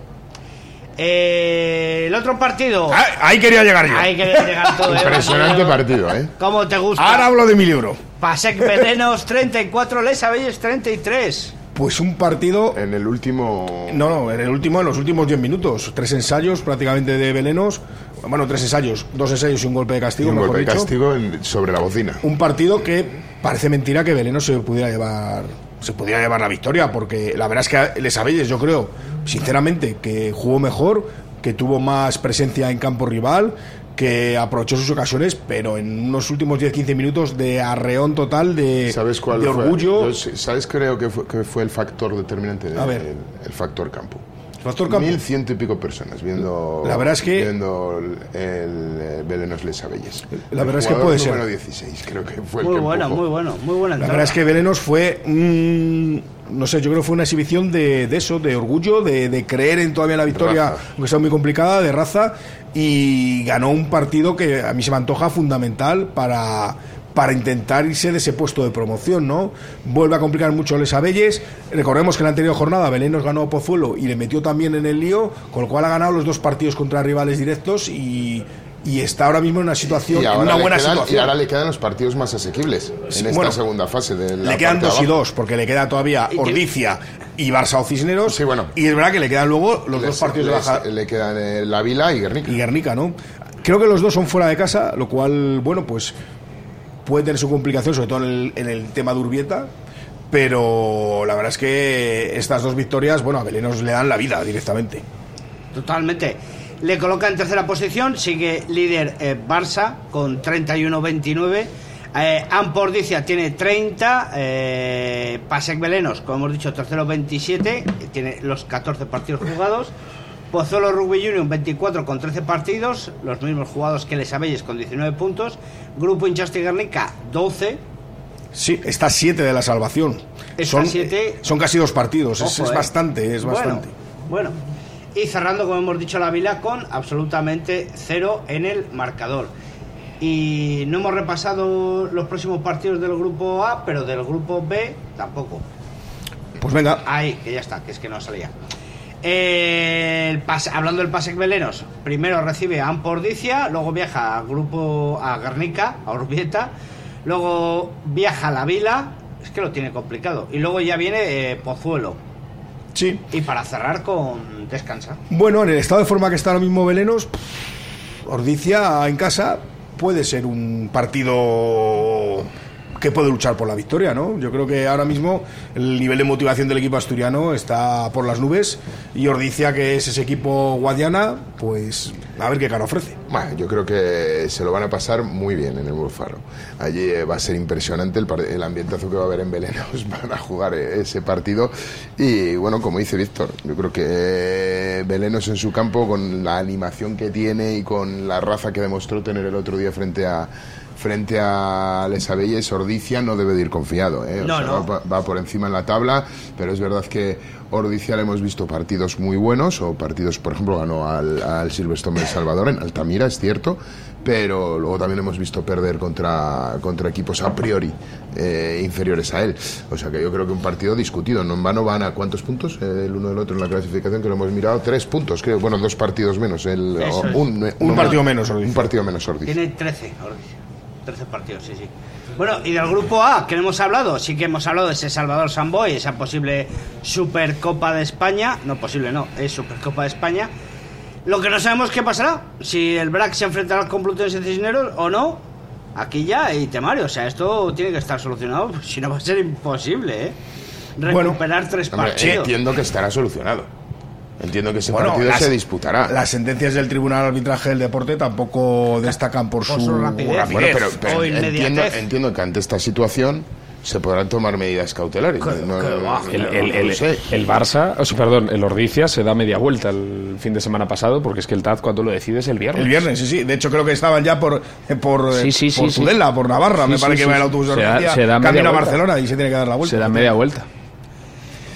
Speaker 6: Eh, el otro partido.
Speaker 9: Ah, ahí quería llegar yo.
Speaker 6: Hay que llegar todo. ¿eh?
Speaker 7: Impresionante partido, ¿eh?
Speaker 6: ¿Cómo te gusta?
Speaker 9: Ahora hablo de mi libro.
Speaker 6: Pasek Velenos 34, Les Abelles 33.
Speaker 9: Pues un partido.
Speaker 7: En el último.
Speaker 9: No, no, en el último, en los últimos 10 minutos. Tres ensayos prácticamente de Velenos. Bueno, tres ensayos, dos ensayos y un golpe de
Speaker 7: y
Speaker 9: castigo,
Speaker 7: un
Speaker 9: mejor
Speaker 7: golpe de castigo en- sobre la bocina.
Speaker 9: Un partido que parece mentira que Velenos se pudiera llevar. Se pudiera llevar la victoria, porque la verdad es que Les Abelles, yo creo, sinceramente, que jugó mejor, que tuvo más presencia en campo rival, que aprovechó sus ocasiones, pero en unos últimos 10-15 minutos de arreón total, de,
Speaker 7: ¿Sabes cuál
Speaker 9: de
Speaker 7: fue?
Speaker 9: orgullo.
Speaker 7: Yo sé- ¿Sabes creo que fue, que fue el factor determinante? de-
Speaker 9: A ver.
Speaker 7: El, el factor campo.
Speaker 9: Factor campo.
Speaker 7: Mil ciento y pico personas viendo.
Speaker 9: La verdad es que-
Speaker 7: Viendo el, el, eh, Belenos Les Abelles.
Speaker 9: La verdad
Speaker 7: El
Speaker 9: es que puede ser.
Speaker 7: número 16, creo que fue el
Speaker 6: Muy
Speaker 7: que
Speaker 6: bueno,
Speaker 7: empujó.
Speaker 6: muy bueno, muy buena
Speaker 9: La verdad es que Velenos fue, no sé, yo creo que fue una exhibición de, de eso, de orgullo, de, de creer en todavía la victoria,
Speaker 7: Raza.
Speaker 9: aunque está muy complicada, de raza, y ganó un partido que a mí se me antoja fundamental para, para intentar irse de ese puesto de promoción, ¿no? Vuelve a complicar mucho Les Abelles. Recordemos que en la anterior jornada Belenos ganó a Pozuelo y le metió también en el lío, con lo cual ha ganado los dos partidos contra rivales directos y, y está ahora mismo en una situación, en una buena
Speaker 7: quedan, y
Speaker 9: situación.
Speaker 7: ahora le quedan los partidos más asequibles
Speaker 9: Sí,
Speaker 7: en esta
Speaker 9: bueno,
Speaker 7: segunda fase de la
Speaker 9: Le quedan
Speaker 7: parte
Speaker 9: dos y dos, porque le queda todavía Ordicia y Barça o Cisneros.
Speaker 7: Sí, bueno.
Speaker 9: Y es verdad que le quedan luego los
Speaker 7: Les-
Speaker 9: dos partidos de baja
Speaker 7: Le quedan eh, la Vila y Guernica.
Speaker 9: y Guernica, ¿no? Creo que los dos son fuera de casa, lo cual, bueno, pues puede tener su complicación, sobre todo en el, tema de Urbieta. Pero la verdad es que estas dos victorias, bueno, a Belenos le dan la vida directamente.
Speaker 6: Totalmente. Le coloca en tercera posición, sigue líder eh, Barça con 31-29. Eh, Ampordicia tiene 30, eh, Pasek Belenos, como hemos dicho, tercero 27, eh, tiene los 14 partidos jugados. Pozuelo Rugby Union 24 con 13 partidos, los mismos jugados que Les Abelles con 19 puntos. Grupo Inchasti Guernica 12,
Speaker 9: Sí, está siete de la salvación.
Speaker 6: Está
Speaker 9: son,
Speaker 6: siete.
Speaker 9: son casi dos partidos, es,
Speaker 6: Ojo,
Speaker 9: es
Speaker 6: eh.
Speaker 9: bastante, es
Speaker 6: Bueno,
Speaker 9: bastante.
Speaker 6: Bueno, y cerrando, como hemos dicho, la vila con absolutamente cero en el marcador. Y no hemos repasado los próximos partidos del grupo A, pero del grupo B tampoco.
Speaker 9: Pues venga.
Speaker 6: Ahí, que ya está, que es que no salía. Eh, el pase- hablando del Pasec Velenos, primero recibe a Ampordicia, luego viaja a grupo a Guernica, a Urbieta, luego viaja a la Vila, es que lo tiene complicado, y luego ya viene eh, Pozuelo.
Speaker 9: Sí.
Speaker 6: Y para cerrar con descansa.
Speaker 9: Bueno, en el estado de forma que está ahora mismo Belenos, Ordicia en casa puede ser un partido que puede luchar por la victoria, ¿no? Yo creo que ahora mismo el nivel de motivación del equipo asturiano está por las nubes y Ordicia, que es ese equipo guadiana, pues a ver qué cara ofrece.
Speaker 7: Bueno, yo creo que se lo van a pasar muy bien en el Burfaro. Allí eh, va a ser impresionante el, el ambientazo que va a haber en Belenos [LAUGHS] para jugar eh, ese partido. Y bueno, como dice Víctor, yo creo que eh, Belenos en su campo, con la animación que tiene y con la raza que demostró tener el otro día frente a frente a Les Abelles, Ordicia no debe de ir confiado. ¿eh? O
Speaker 6: No,
Speaker 7: sea,
Speaker 6: no.
Speaker 7: Va, va por encima en la tabla, pero es verdad que Ordicia le hemos visto partidos muy buenos, o partidos, por ejemplo, ganó al, al Silverstone El Salvador en Altamira, es cierto, pero luego también hemos visto perder contra, contra equipos a priori eh, inferiores a él. O sea que yo creo que un partido discutido. No en vano van a cuántos puntos eh, el uno del otro en la clasificación que lo hemos mirado. Tres puntos, creo. Bueno, dos partidos menos. El, o un,
Speaker 9: Un
Speaker 7: no,
Speaker 9: partido menos, Ordicia.
Speaker 7: Un partido menos, Ordicia.
Speaker 6: Tiene 13, Ordicia. 13 partidos, sí, sí. Bueno, y del grupo A, que no hemos hablado, sí que hemos hablado de ese Salvador Samboy, esa posible Supercopa de España. No posible, no, es Supercopa de España. Lo que no sabemos qué pasará, si el BRAC se enfrentará al Complutense Cisneros o no. Aquí ya hay temario, o sea, esto tiene que estar solucionado, [LAUGHS] si no va a ser imposible, ¿eh?
Speaker 9: Bueno,
Speaker 6: Recuperar tres
Speaker 7: Hombre,
Speaker 6: partidos.
Speaker 7: entiendo que estará solucionado. Entiendo que ese
Speaker 9: Bueno,
Speaker 7: partido
Speaker 9: las-
Speaker 7: se disputará.
Speaker 9: Las sentencias del Tribunal de Arbitraje del Deporte tampoco destacan por,
Speaker 6: Por
Speaker 9: su,
Speaker 6: su rapidez.
Speaker 7: Bueno, pero, pero
Speaker 6: O
Speaker 7: entiendo,
Speaker 6: inmediatez.
Speaker 7: entiendo que ante esta situación se podrán tomar medidas cautelares. No- no- no-
Speaker 8: El, Barça, o sea, perdón, el Ordicia se da media vuelta el fin de semana pasado porque es que el TAD cuando lo decide es el viernes.
Speaker 9: El viernes, sí, sí. De hecho, creo que estaban ya por, eh, por, eh,
Speaker 8: Sí, sí,
Speaker 9: por
Speaker 8: sí.
Speaker 9: Tudela, por Navarra.
Speaker 8: Sí,
Speaker 9: me
Speaker 8: sí,
Speaker 9: parece
Speaker 8: sí,
Speaker 9: que va el autobús de
Speaker 8: Se da-
Speaker 9: Ordicia
Speaker 8: se
Speaker 9: camino a
Speaker 8: vuelta.
Speaker 9: Barcelona y se tiene que dar la vuelta.
Speaker 8: Se da media vuelta.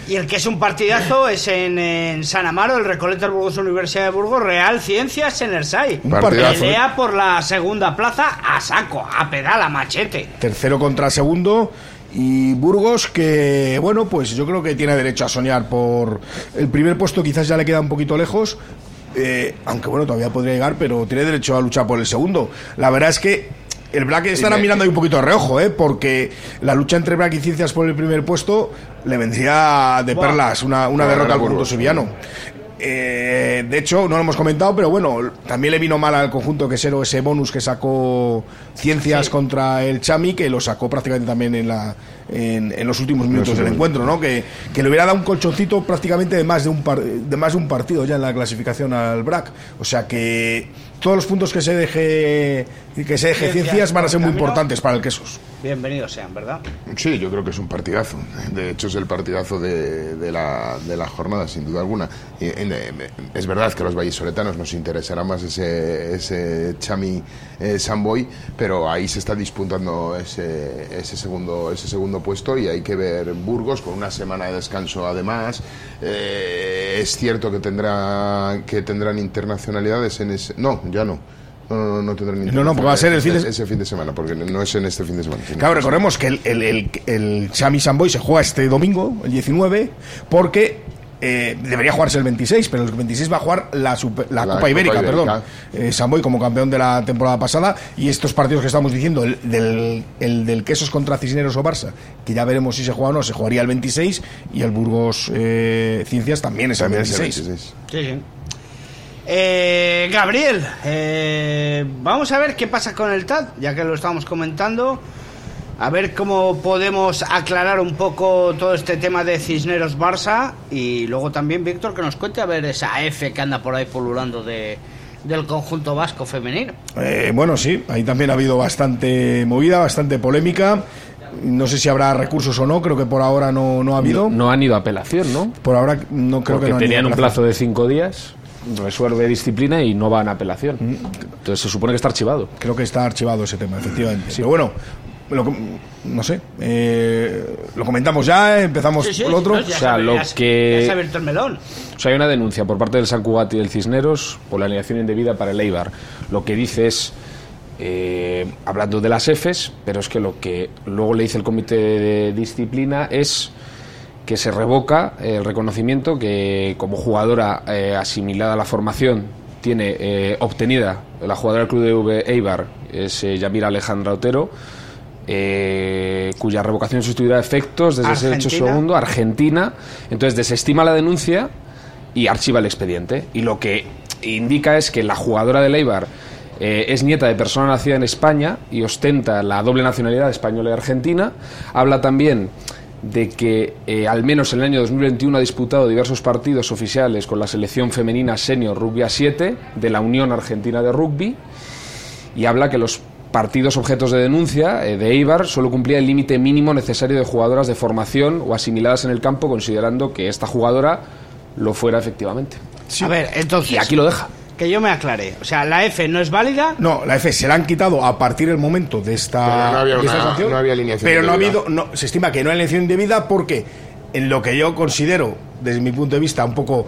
Speaker 6: Y el que es un partidazo es en, en San Amaro, el Recoleta Burgos Universidad de Burgos, Real Ciencias en Ersay.
Speaker 9: Un partidazo, ¿eh?
Speaker 6: Pelea por la segunda plaza a saco, a pedal, a machete.
Speaker 9: Tercero contra segundo. Y Burgos, que bueno, pues yo creo que tiene derecho a soñar por el primer puesto, quizás ya le queda un poquito lejos. eh, aunque bueno, todavía podría llegar, pero tiene derecho a luchar por el segundo. La verdad es que el Black estará mirando ahí un poquito de reojo, ¿eh? porque la lucha entre Black y Ciencias por el primer puesto le vendría de perlas una, una derrota al conjunto sevillano. Eh, de hecho, no lo hemos comentado, pero bueno, también le vino mal al conjunto quesero ese bonus que sacó Ciencias contra el Chami, que lo sacó prácticamente también en, la, en, en los últimos minutos del encuentro, ¿no? Que, que le hubiera dado un colchoncito prácticamente de más de un, par- de más de un partido ya en la clasificación al BRAC. O sea que todos los puntos que se deje, que se deje
Speaker 6: Ciencias
Speaker 9: Ciencias van a ser muy
Speaker 6: camino.
Speaker 9: importantes para el Quesos.
Speaker 6: Bienvenidos sean, ¿verdad?
Speaker 7: Sí, yo creo que es un partidazo. De hecho, es el partidazo de, de la, de la jornada, sin duda alguna. Eh, es verdad que a los vallisoletanos nos interesará más ese, ese Chami eh, Samboy, pero ahí se está disputando ese, ese, segundo, ese segundo puesto y hay que ver Burgos con una semana de descanso además. Eh, es cierto que, tendrá, que tendrán internacionalidades en ese... No, ya no. No, no, no, no tendrán
Speaker 9: No, no, porque va a ser el fin de-
Speaker 7: ese, ese fin de semana, porque no es en este fin de semana. sino-
Speaker 9: Claro, recordemos que el, el, el, el Xami Samboy se juega este domingo, el 19, porque eh, debería jugarse el 26, pero el 26 va a jugar la, Super- la
Speaker 7: La
Speaker 9: Copa
Speaker 7: Copa
Speaker 9: Ibérica,
Speaker 7: Ibérica.
Speaker 9: perdón. Eh, Samboy como campeón de la temporada pasada y estos partidos que estamos diciendo, el del, el del Quesos contra Cisneros o Barça, que ya veremos si se juega o no, se jugaría el 26 y el Burgos eh, Ciencias también es el
Speaker 7: También es el
Speaker 9: 26.
Speaker 7: 26.
Speaker 6: Sí, sí. Eh, Gabriel, eh, vamos a ver qué pasa con el TAD, ya que lo estábamos comentando. A ver cómo podemos aclarar un poco todo este tema de Cisneros Barça. Y luego también, Víctor, que nos cuente a ver esa F que anda por ahí pululando de, del conjunto vasco femenino.
Speaker 9: Eh, bueno, sí, ahí también ha habido bastante movida, bastante polémica. No sé si habrá recursos o no, creo que por ahora no, no ha habido.
Speaker 8: No han ido a apelación, ¿no?
Speaker 9: Por ahora no creo
Speaker 8: Porque
Speaker 9: que no han ido
Speaker 8: tenían
Speaker 9: a
Speaker 8: un plazo de cinco días, resuelve disciplina y no van a apelación.
Speaker 9: Mm.
Speaker 8: Entonces se supone que está archivado.
Speaker 9: Creo que está archivado ese tema, efectivamente. Pero bueno, lo no sé. eh, lo comentamos ya, empezamos
Speaker 6: Sí, sí,
Speaker 9: por otro.
Speaker 6: no, ya
Speaker 8: O sea,
Speaker 6: se-
Speaker 8: lo
Speaker 6: ya
Speaker 8: que-
Speaker 6: ya abierto el melón.
Speaker 8: O sea, hay una denuncia por parte del San Cugat y del Cisneros por la alineación indebida para el Eibar. Lo que dice es, eh, hablando de las Fs, pero es que lo que luego le dice el comité de disciplina es que se revoca el reconocimiento que como jugadora eh, asimilada a la formación tiene eh, obtenida la jugadora del club de V Eibar es eh, Yamira Alejandra Otero eh, cuya revocación sustituirá efectos desde ese hecho
Speaker 6: Argentina.
Speaker 8: segundo Argentina entonces desestima la denuncia y archiva el expediente y lo que indica es que la jugadora del Eibar eh, es nieta de persona nacida en España y ostenta la doble nacionalidad española y argentina. Habla también de que eh, al menos en el año 2021 ha disputado diversos partidos oficiales con la selección femenina senior rugby a 7 de la Unión Argentina de Rugby y habla que los partidos objetos de denuncia eh, de Eibar solo cumplía el límite mínimo necesario de jugadoras de formación o asimiladas en el campo considerando que esta jugadora lo fuera efectivamente.
Speaker 6: A ver, entonces.
Speaker 8: Y aquí lo deja.
Speaker 6: Que yo me aclare. O sea, la F no es válida.
Speaker 9: No, la F se la han quitado a partir del momento de esta,
Speaker 7: Pero no había
Speaker 9: de esta
Speaker 7: una-
Speaker 9: sanción,
Speaker 7: no había alineación
Speaker 9: Pero no ha habido, no, se estima que no hay alineación indebida porque en lo que yo considero, desde mi punto de vista, un poco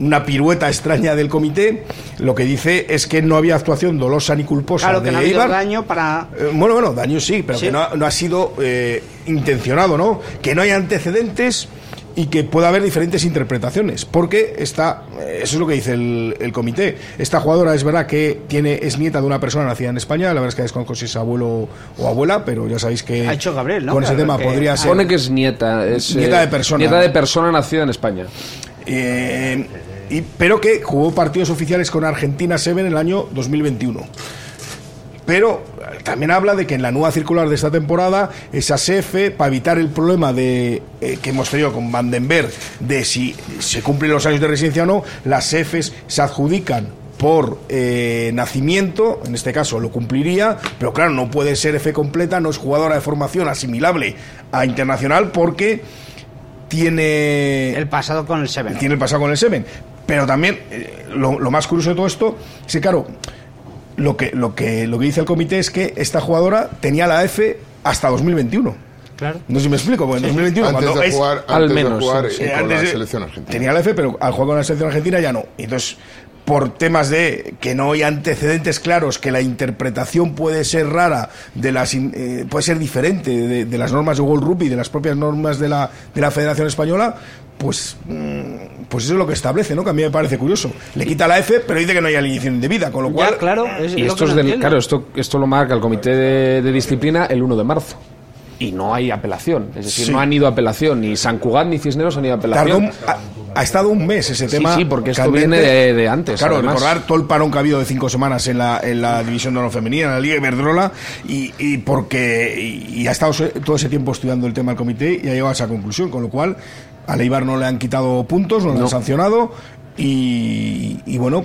Speaker 9: una pirueta extraña del comité, lo que dice es que no había actuación dolosa ni culposa
Speaker 6: Claro
Speaker 9: de
Speaker 6: que no ha daño para.
Speaker 9: Eh, bueno, bueno, daño sí, pero
Speaker 6: Sí.
Speaker 9: que no, ha- no ha sido eh, intencionado, ¿no? Que no hay antecedentes y que pueda haber diferentes interpretaciones. Porque esta, eh, eso es lo que dice el, el comité. Esta jugadora es verdad que tiene, es nieta de una persona nacida en España, la verdad es que desconozco si es abuelo o abuela, pero ya sabéis que
Speaker 6: Ha hecho Gabriel, ¿no?
Speaker 9: con ese
Speaker 6: Claro,
Speaker 9: tema
Speaker 6: que-
Speaker 9: podría ser.
Speaker 8: Pone que es nieta. Es,
Speaker 9: Nieta de persona.
Speaker 8: Nieta de persona nacida en España.
Speaker 9: Eh, y, pero que jugó partidos oficiales con Argentina 7 en el año 2021. Pero eh, también habla de que en la nueva circular de esta temporada, esa CF, para evitar el problema de eh, que hemos tenido con Vandenberg, de si se cumplen los años de residencia o no, las CFs se adjudican por eh, nacimiento, en este caso lo cumpliría, pero claro, no puede ser F completa, no es jugadora de formación asimilable a internacional porque tiene
Speaker 6: El pasado con el Seven.
Speaker 9: tiene el pasado con el Seven. Pero también, eh, lo, lo más curioso de todo esto es que, claro, lo que, lo, que, lo que dice el comité es que esta jugadora tenía la F hasta 2021.
Speaker 6: Claro.
Speaker 9: No sé si me explico, porque en 2021,
Speaker 7: Antes
Speaker 9: cuando
Speaker 7: de
Speaker 9: es-
Speaker 7: jugar,
Speaker 8: al
Speaker 7: antes
Speaker 8: menos,
Speaker 7: de jugar
Speaker 8: sí,
Speaker 7: eh, con
Speaker 9: antes
Speaker 7: la selección argentina.
Speaker 9: Tenía la F, pero al jugar con la selección argentina ya no. Entonces, por temas de que no hay antecedentes claros, que la interpretación puede ser rara, de las eh, puede ser diferente de, de las normas de World Rugby, de las propias normas de la, de la Federación Española, pues, mm, pues eso es lo que establece, ¿no? Que a mí me parece curioso. Le quita la F, pero dice que no hay alineación indebida, con lo cual...
Speaker 6: Ya, claro. Es
Speaker 8: Y
Speaker 6: lo
Speaker 8: esto
Speaker 6: que
Speaker 8: es del, claro, esto, esto lo marca el comité de, de disciplina el 1 de marzo. Y no hay apelación. Es decir,
Speaker 9: Sí.
Speaker 8: no han ido a apelación. Ni San Cugat ni Cisneros han ido a apelación.
Speaker 9: ha, ha estado un mes ese tema.
Speaker 8: sí, porque esto
Speaker 9: candente.
Speaker 8: viene de- de antes,
Speaker 9: Claro,
Speaker 8: además.
Speaker 9: recordar todo el parón que ha habido de cinco semanas en la, en la división de honor femenina, en la Liga Iberdrola, y, y porque y, y ha estado todo ese tiempo estudiando el tema del comité y ha llegado a esa conclusión, con lo cual a Leibar no le han quitado puntos, no le han sancionado, y, y bueno.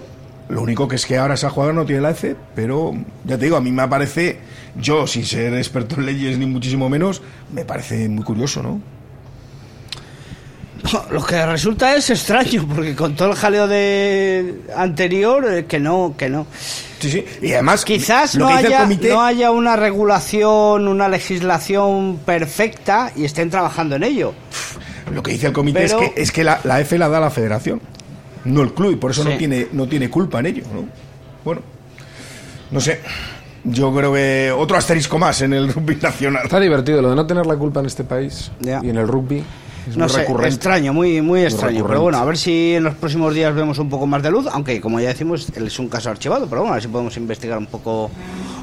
Speaker 9: Lo único que es que ahora esa jugadora no tiene la F, pero ya te digo, a mí me parece, yo sin ser experto en leyes ni muchísimo menos, me parece muy curioso, ¿no?
Speaker 6: Lo que resulta es extraño, porque con todo el jaleo de anterior, eh, que no, que no.
Speaker 9: Sí, sí. Y además,
Speaker 6: Quizás no haya,
Speaker 9: comité-
Speaker 6: no haya una regulación, una legislación perfecta y estén trabajando en ello.
Speaker 9: Lo que dice el comité
Speaker 6: Pero-
Speaker 9: es que, es que la, la F la da la federación, no el club, y por eso
Speaker 6: Sí.
Speaker 9: no, tiene, no tiene culpa en ello. ¿no? Bueno, no sé. Yo creo que otro asterisco más en el rugby nacional.
Speaker 8: Está divertido lo de no tener la culpa en este país y en el rugby. Es
Speaker 6: No
Speaker 8: muy
Speaker 6: sé,
Speaker 8: recurrente.
Speaker 6: extraño, muy, muy extraño. Pero bueno, a ver si en los próximos días vemos un poco más de luz, aunque como ya decimos, es un caso archivado, pero bueno, a ver si podemos investigar un poco,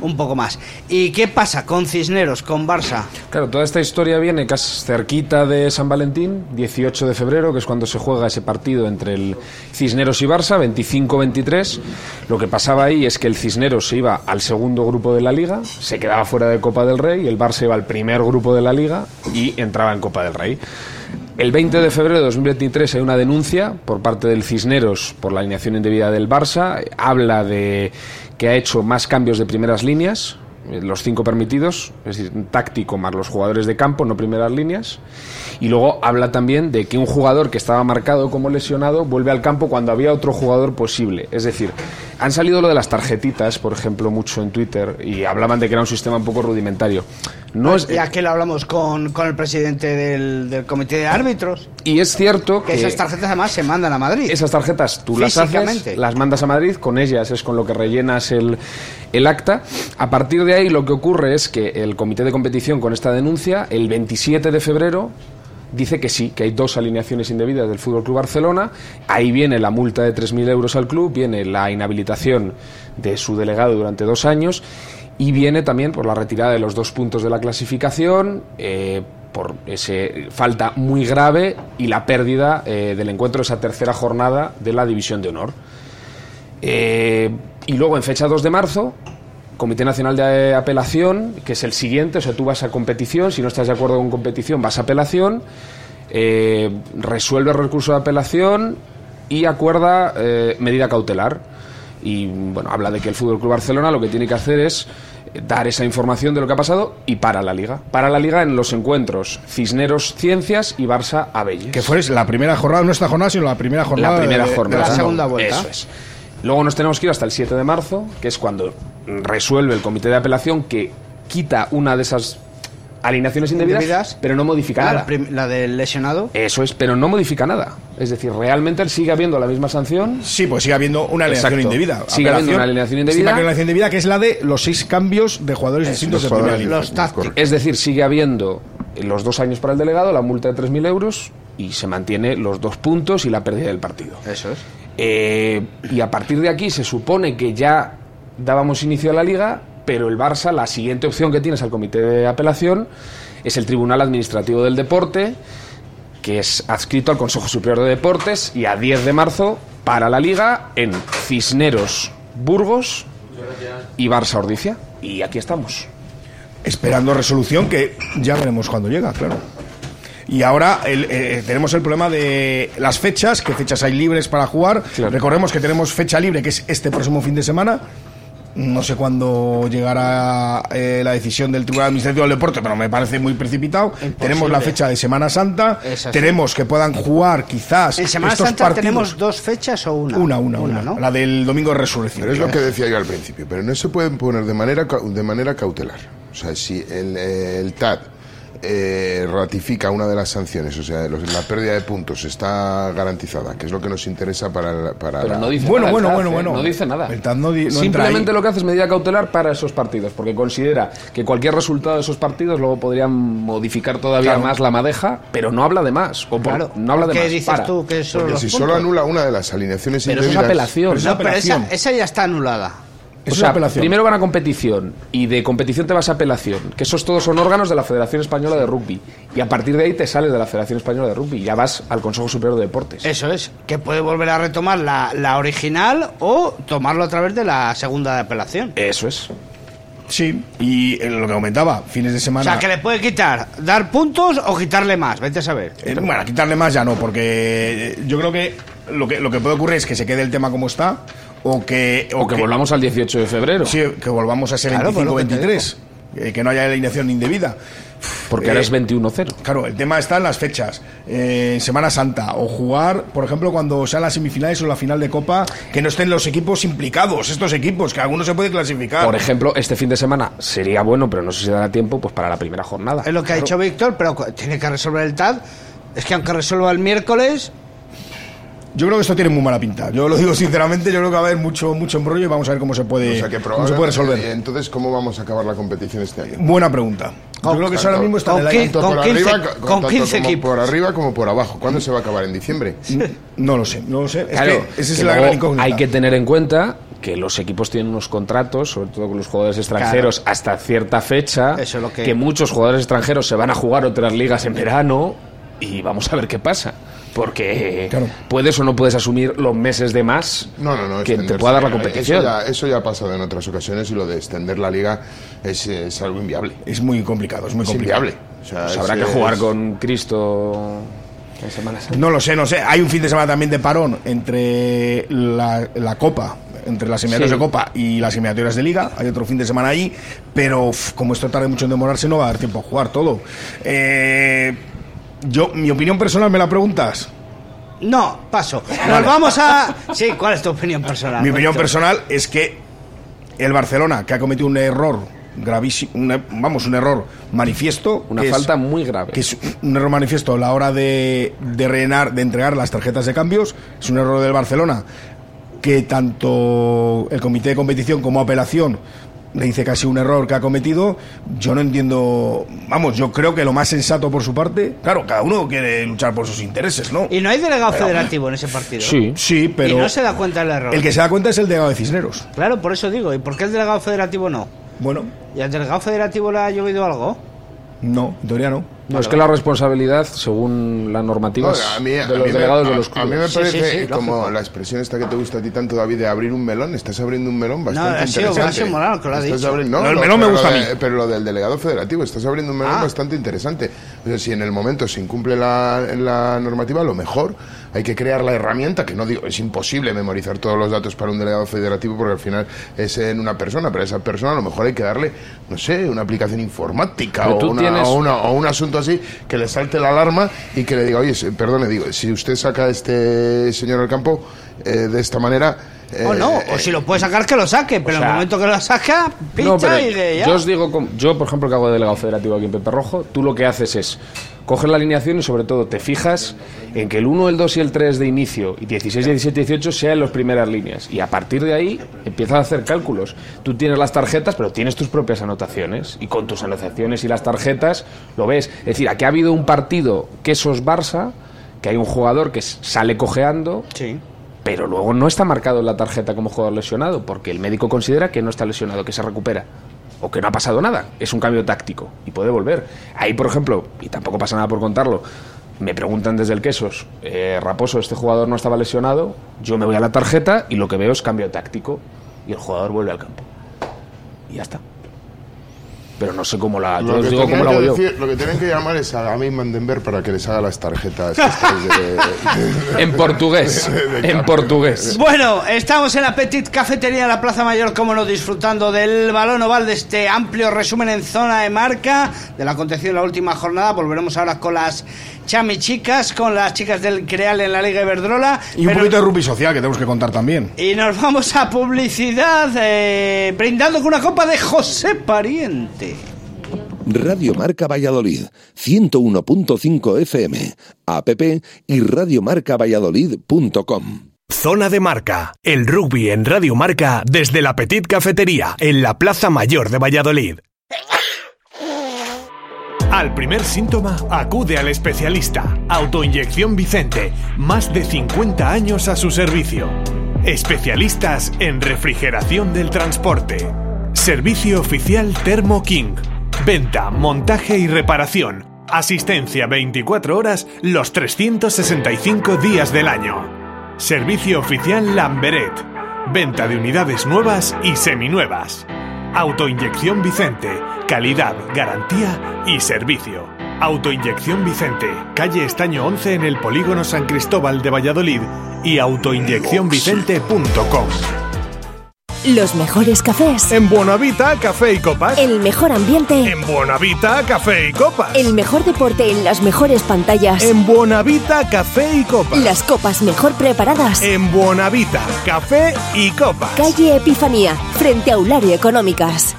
Speaker 6: un poco más. ¿Y qué pasa con Cisneros, con Barça?
Speaker 8: Claro, toda esta historia viene casi cerquita de San Valentín, 18 de febrero, que es cuando se juega ese partido entre el Cisneros y Barça, 25-23. Lo que pasaba ahí es que el Cisneros se iba al segundo grupo de la liga, se quedaba fuera de Copa del Rey, y el Barça iba al primer grupo de la liga y entraba en Copa del Rey. El 20 de febrero de 2023 hay una denuncia por parte del Cisneros por la alineación indebida del Barça. Habla de que ha hecho más cambios de primeras líneas, eh, los cinco permitidos, es decir, táctico más los jugadores de campo, no primeras líneas. Y luego habla también de que un jugador que estaba marcado como lesionado vuelve al campo cuando había otro jugador posible. Es decir, han salido lo de las tarjetitas, por ejemplo, mucho en Twitter y hablaban de que era un sistema un poco rudimentario. No es,
Speaker 6: Ya que lo hablamos con, con el presidente del, del comité de árbitros,
Speaker 8: y es cierto
Speaker 6: que
Speaker 8: que
Speaker 6: esas tarjetas además se mandan a Madrid.
Speaker 8: esas tarjetas tú las haces, las mandas a Madrid, con ellas es con lo que rellenas el, el acta. A partir de ahí lo que ocurre es que el comité de competición con esta denuncia, el 27 de febrero, dice que sí, que hay dos alineaciones indebidas del Fútbol Club Barcelona. Ahí viene la multa de 3.000 euros al club, viene la inhabilitación de su delegado durante dos años y viene también por la retirada de los dos puntos de la clasificación, eh, por ese falta muy grave y la pérdida eh, del encuentro de esa tercera jornada de la División de Honor. Eh, y luego en fecha 2 de marzo, Comité Nacional de Apelación, que es el siguiente, o sea, tú vas a competición, si no estás de acuerdo con competición, vas a apelación, resuelve el recurso de apelación y acuerda medida cautelar. Y bueno, habla de que el Fútbol Club Barcelona lo que tiene que hacer es dar esa información de lo que ha pasado y para la liga. Para la liga en los encuentros Cisneros Ciencias y Barça Abelles.
Speaker 9: Que fue la primera jornada, no esta jornada, sino la primera jornada.
Speaker 8: la primera
Speaker 9: de- de
Speaker 8: jornada.
Speaker 6: la segunda vuelta.
Speaker 8: Eso es. Luego nos tenemos que ir hasta el 7 de marzo, que es cuando resuelve el comité de apelación que quita una de esas alineaciones indebidas,
Speaker 6: Indebidas.
Speaker 8: pero no modifica nada.
Speaker 6: la, prim- la del lesionado.
Speaker 8: Eso es, pero no modifica nada. Es decir, realmente sigue habiendo la misma sanción.
Speaker 9: Sí, pues sigue habiendo una alineación
Speaker 8: Exacto.
Speaker 9: indebida.
Speaker 8: Sigue habiendo una alineación indebida.
Speaker 9: Una alineación indebida que es la de los seis cambios de jugadores distintos de
Speaker 7: los
Speaker 9: primera liga.
Speaker 6: Los tácticos.
Speaker 8: Es decir, sigue habiendo los dos años para el delegado, la multa de 3.000 euros y se mantiene los dos puntos y la pérdida del partido.
Speaker 6: Eso es.
Speaker 8: Eh, y a partir de aquí se supone que ya dábamos inicio a la liga, pero el Barça, la siguiente opción que tienes al comité de apelación es el Tribunal Administrativo del Deporte, que es adscrito al Consejo Superior de Deportes y a 10 de marzo para la liga en Cisneros, Burgos y Barça Ordicia. Y aquí estamos.
Speaker 9: Esperando resolución que ya veremos cuando llega, claro. Y ahora el- eh, tenemos el problema de las fechas, qué fechas hay libres para jugar.
Speaker 8: Claro.
Speaker 9: Recordemos que tenemos fecha libre, que es este próximo fin de semana. No sé cuándo llegará eh, la decisión del Tribunal Administrativo del Deporte, pero me parece muy precipitado. Tenemos la fecha de Semana Santa. Tenemos que puedan jugar quizás
Speaker 6: En Semana
Speaker 9: estos
Speaker 6: Santa
Speaker 9: partidos.
Speaker 6: tenemos dos fechas o una.
Speaker 9: Una, una, una.
Speaker 6: ¿no?
Speaker 9: La del domingo de resurrección.
Speaker 7: Pero es lo que decía yo al principio, pero no se pueden poner de manera de manera cautelar. O sea, si el, el TAT eh, ratifica una de las sanciones, o sea, los- la pérdida de puntos está garantizada, que es lo que nos interesa para, la- para
Speaker 8: Pero
Speaker 7: la-
Speaker 8: no dice
Speaker 9: Bueno,
Speaker 8: nada.
Speaker 9: bueno, bueno, bueno.
Speaker 8: No dice nada.
Speaker 9: El TAF no di- no entra
Speaker 8: Simplemente lo que hace es medida cautelar para esos partidos, porque considera que cualquier resultado de esos partidos luego podrían modificar todavía
Speaker 9: Claro.
Speaker 8: más la madeja, pero no habla de más. O por-
Speaker 6: Claro.
Speaker 8: no habla de
Speaker 6: ¿Qué
Speaker 8: más.
Speaker 6: dices
Speaker 8: para.
Speaker 6: tú que son
Speaker 7: Porque
Speaker 6: los
Speaker 7: si
Speaker 6: puntos?
Speaker 7: solo anula una de las alineaciones
Speaker 8: Pero eso es
Speaker 7: indebidas-
Speaker 8: apelación.
Speaker 9: Pero es
Speaker 6: No, pero esa,
Speaker 9: apelación.
Speaker 6: esa ya está anulada.
Speaker 8: O
Speaker 9: Es
Speaker 8: sea,
Speaker 9: una apelación.
Speaker 8: primero van a competición y de competición te vas a apelación, que esos todos son órganos de la Federación Española de Rugby. Y a partir de ahí te sales de la Federación Española de Rugby y ya vas al Consejo Superior de Deportes.
Speaker 6: Eso es. Que puede volver a retomar la, la original o tomarlo a través de la segunda de apelación.
Speaker 8: Eso es.
Speaker 9: Sí, y lo que comentaba, fines de
Speaker 6: O
Speaker 9: semana.
Speaker 6: sea, que le puede quitar, dar puntos o quitarle más. Vete a saber.
Speaker 9: Eh, bueno, quitarle más ya no, porque eh, yo creo que lo que lo que puede ocurrir es que se quede el tema como está o que
Speaker 8: O que volvamos al 18 de febrero.
Speaker 9: sí, que volvamos a ser
Speaker 6: Claro, pues lo que te
Speaker 9: 25-23, eh, que no haya alineación indebida.
Speaker 8: Porque ahora
Speaker 9: Eh,
Speaker 8: es 21-0.
Speaker 9: Claro, el tema está en las fechas. Eh, en Semana Santa. O jugar, por ejemplo, cuando sean las semifinales o la final de Copa, que no estén los equipos implicados, estos equipos, que algunos se puede clasificar.
Speaker 8: Por ejemplo, este fin de semana sería bueno, pero no sé si dará tiempo, pues para la primera jornada.
Speaker 6: Es lo que ha dicho Víctor, pero tiene que resolver el TAD. Es que aunque resuelva el miércoles,
Speaker 9: Yo creo que esto tiene muy mala pinta. Yo lo digo sinceramente, yo creo que va a haber mucho, mucho embrollo y vamos a ver cómo se puede,
Speaker 7: O sea, que
Speaker 9: cómo se puede resolver.
Speaker 7: Entonces, ¿cómo vamos a acabar la competición este año?
Speaker 9: Buena pregunta. Yo creo que eso ahora mismo está en el aire.
Speaker 7: Tanto
Speaker 6: con
Speaker 7: por
Speaker 6: 15
Speaker 7: arriba, co-
Speaker 6: con
Speaker 7: tanto
Speaker 6: 15
Speaker 7: como
Speaker 6: equipos.
Speaker 7: por arriba como por abajo. ¿Cuándo se va a acabar? ¿En diciembre?
Speaker 9: No lo sé, no lo sé. Es
Speaker 8: Claro,
Speaker 9: que esa es
Speaker 8: que
Speaker 9: la gran incógnita.
Speaker 8: hay que tener en cuenta que los equipos tienen unos contratos, sobre todo con los jugadores extranjeros, hasta cierta fecha,
Speaker 6: Eso es lo que-
Speaker 8: muchos jugadores extranjeros se van a jugar otras ligas en verano y vamos a ver qué pasa. Porque
Speaker 9: Claro.
Speaker 8: puedes o no puedes asumir los meses de más
Speaker 7: No, no, no.
Speaker 8: que te pueda dar la
Speaker 7: Eso
Speaker 8: competición.
Speaker 7: ya, eso ya ha pasado en otras ocasiones y lo de extender la liga es, es algo inviable.
Speaker 9: Es muy complicado, es muy
Speaker 7: Es
Speaker 9: complicado.
Speaker 7: inviable. O sea,
Speaker 8: Pues
Speaker 7: es-
Speaker 8: habrá que
Speaker 7: es-
Speaker 8: jugar con Cristo en Semana Santa.
Speaker 9: No lo sé, no sé. Hay un fin de semana también de parón entre la, la Copa, entre las eliminatorias
Speaker 8: Sí.
Speaker 9: de Copa y las eliminatorias de Liga. Hay otro fin de semana ahí, pero uf, como esto tarde mucho en demorarse, no va a dar tiempo a jugar todo. Eh, yo, mi opinión personal, ¿me la preguntas?
Speaker 6: no, paso. Nos vamos a. Sí, ¿cuál es tu opinión personal?
Speaker 9: Mi opinión personal es que el Barcelona, que ha cometido un error gravísimo, un- vamos, un error manifiesto.
Speaker 8: Una
Speaker 9: es-
Speaker 8: falta muy grave.
Speaker 9: que es un error manifiesto a la hora de, de, rellenar- de entregar las tarjetas de cambios. Es un error del Barcelona que tanto el comité de competición como apelación le dice casi un error que ha cometido. Yo no entiendo, vamos, yo creo que lo más sensato por su parte, claro, cada uno quiere luchar por sus intereses, ¿no?
Speaker 6: Y no hay delegado federativo en ese partido.
Speaker 8: Sí.
Speaker 9: Sí, pero
Speaker 6: Y no se da cuenta del error.
Speaker 9: el que se da cuenta es el delegado de Cisneros.
Speaker 6: Claro, por eso digo. ¿Y por qué el delegado federativo no?
Speaker 9: Bueno,
Speaker 6: ¿Y al delegado federativo le ha llovido algo?
Speaker 9: no, en teoría no.
Speaker 8: No, es que la responsabilidad, según la normativa,
Speaker 7: No,
Speaker 8: es
Speaker 7: a mí,
Speaker 8: de
Speaker 7: a
Speaker 8: los
Speaker 7: me-
Speaker 8: delegados
Speaker 7: a-
Speaker 8: de los
Speaker 7: a mí me
Speaker 8: clubes.
Speaker 6: Sí,
Speaker 7: parece
Speaker 6: sí, sí,
Speaker 7: como
Speaker 6: lógico.
Speaker 7: la expresión esta que te gusta a ti tanto, David, de abrir un melón. Estás abriendo un melón bastante
Speaker 6: sido-
Speaker 7: interesante.
Speaker 6: ha sido que lo ha
Speaker 7: Estás
Speaker 6: dicho.
Speaker 7: abriendo- no, no,
Speaker 9: melón me
Speaker 7: pero
Speaker 9: gusta
Speaker 7: lo
Speaker 9: a
Speaker 7: de-
Speaker 9: mí.
Speaker 7: Pero lo del delegado federativo, estás abriendo un melón
Speaker 6: Ah.
Speaker 7: bastante interesante. O sea, si en el momento se incumple la, la normativa, lo mejor hay que crear la herramienta, que no digo, es imposible memorizar todos los datos para un delegado federativo porque al final es en una persona, pero a esa persona a lo mejor hay que darle, no sé, una aplicación informática o,
Speaker 8: tú
Speaker 7: una-
Speaker 8: tienes-
Speaker 7: o una- o un asunto así que le salte la alarma y que le diga, oye, perdone, digo, si usted saca a este señor al campo eh, de esta manera...
Speaker 6: o no,
Speaker 7: eh,
Speaker 6: o si lo puede sacar, que lo saque. Pero en
Speaker 8: sea,
Speaker 6: el momento que lo saca, pincha
Speaker 8: No, pero
Speaker 6: y de ya.
Speaker 8: yo os digo, yo por ejemplo que hago de delegado federativo aquí en Pepe Rojo, tú lo que haces es coger la alineación y sobre todo te fijas en que el 1, el 2 y el 3 de inicio y 16, 17, 18 sean las primeras líneas y a partir de ahí empiezas a hacer cálculos. Tú tienes las tarjetas, pero tienes tus propias anotaciones y con tus anotaciones y las tarjetas lo ves. Es decir, aquí ha habido un partido quesos Barça que hay un jugador que sale cojeando
Speaker 6: Sí.
Speaker 8: Pero luego no está marcado en la tarjeta como jugador lesionado, porque el médico considera que no está lesionado, que se recupera, o que no ha pasado nada, es un cambio táctico y puede volver. Ahí, por ejemplo, y tampoco pasa nada por contarlo, me preguntan desde el Quesos, eh, Raposo, este jugador no estaba lesionado, yo me voy a la tarjeta y lo que veo es cambio táctico y el jugador vuelve al campo. Y ya está. Pero no sé cómo la... Yo
Speaker 7: Lo
Speaker 8: os
Speaker 7: que,
Speaker 8: digo cómo la hago yo.
Speaker 7: decir- lo que tienen que llamar es a David Mandenberg para que les haga las tarjetas. estas de-
Speaker 8: En portugués, en portugués.
Speaker 6: Bueno, estamos en la Petit Cafetería de la Plaza Mayor, como no, disfrutando del balón oval de este amplio resumen en zona de marca de lo acontecido en la última jornada. Volveremos ahora con las chami chicas, con las chicas del Creal en la Liga Iberdrola.
Speaker 9: Y un
Speaker 6: Pero-
Speaker 9: poquito de rugby social que tenemos que contar también.
Speaker 6: y nos vamos a publicidad, eh, brindando con una copa de José Pariente.
Speaker 4: Radio Marca Valladolid, 101.5 FM, app y radiomarcavalladolid.com.
Speaker 5: Zona de Marca, el rugby en Radio Marca desde la Petit Cafetería en la Plaza Mayor de Valladolid. Al primer síntoma, acude al especialista. Autoinyección Vicente, más de 50 años a su servicio. Especialistas en refrigeración del transporte. Servicio oficial Thermo King. Venta, montaje y reparación. Asistencia 24 horas los 365 días del año. Servicio oficial Lamberet. Venta de unidades nuevas y seminuevas. Autoinyección Vicente. Calidad, garantía y servicio. Autoinyección Vicente. Calle Estaño 11 en el Polígono San Cristóbal de Valladolid y autoinyeccionvicente.com.
Speaker 1: Los mejores cafés.
Speaker 5: En Buenavita, café y copas.
Speaker 1: El mejor ambiente.
Speaker 5: En Buenavita, café y copas.
Speaker 1: El mejor deporte en las mejores pantallas.
Speaker 5: En Buenavita, café y copas.
Speaker 1: Las copas mejor preparadas.
Speaker 5: En Buenavita, café y copas.
Speaker 1: Calle Epifanía, frente a Ulario Económicas.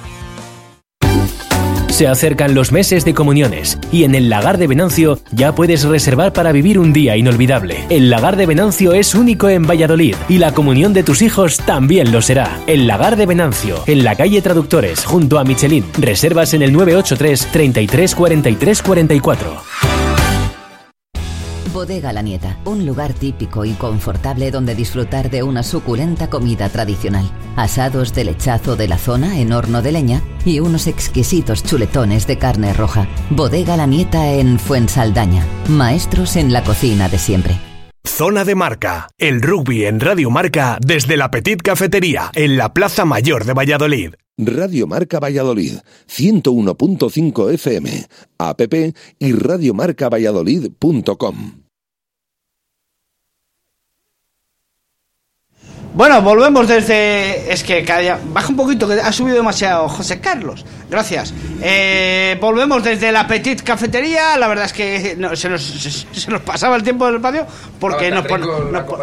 Speaker 10: Se acercan los meses de comuniones y en el Lagar de Venancio ya puedes reservar para vivir un día inolvidable. El Lagar de Venancio es único en Valladolid y la comunión de tus hijos también lo será. El Lagar de Venancio, en la calle Traductores, junto a Michelin. Reservas en el 983 33 43 44.
Speaker 11: Bodega La Nieta, un lugar típico y confortable donde disfrutar de una suculenta comida tradicional. Asados de lechazo de la zona en horno de leña y unos exquisitos chuletones de carne roja. Bodega La Nieta en Fuensaldaña. Maestros en la cocina de siempre.
Speaker 5: Zona de Marca, el rugby en Radio Marca desde la Petit Cafetería en la Plaza Mayor de Valladolid.
Speaker 4: Radio Marca Valladolid, 101.5 FM, app y radiomarcavalladolid.com.
Speaker 6: Bueno, volvemos desde. Es que cada día- baja un poquito, que ha subido demasiado José Carlos. Gracias. Eh, volvemos desde la Petit Cafetería. La verdad es que no, se, nos, se, se nos pasaba el tiempo del espacio porque nos, pon- nos pon-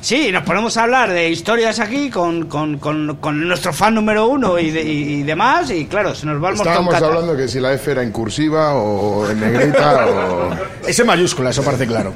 Speaker 6: Sí, nos ponemos a hablar de historias aquí con, con, con, con nuestro fan número uno y, de- y- y demás. Y claro, se nos va el
Speaker 7: Estábamos hablando que si la F era en cursiva o en negrita o... [LAUGHS]
Speaker 9: Ese mayúscula, eso parece claro.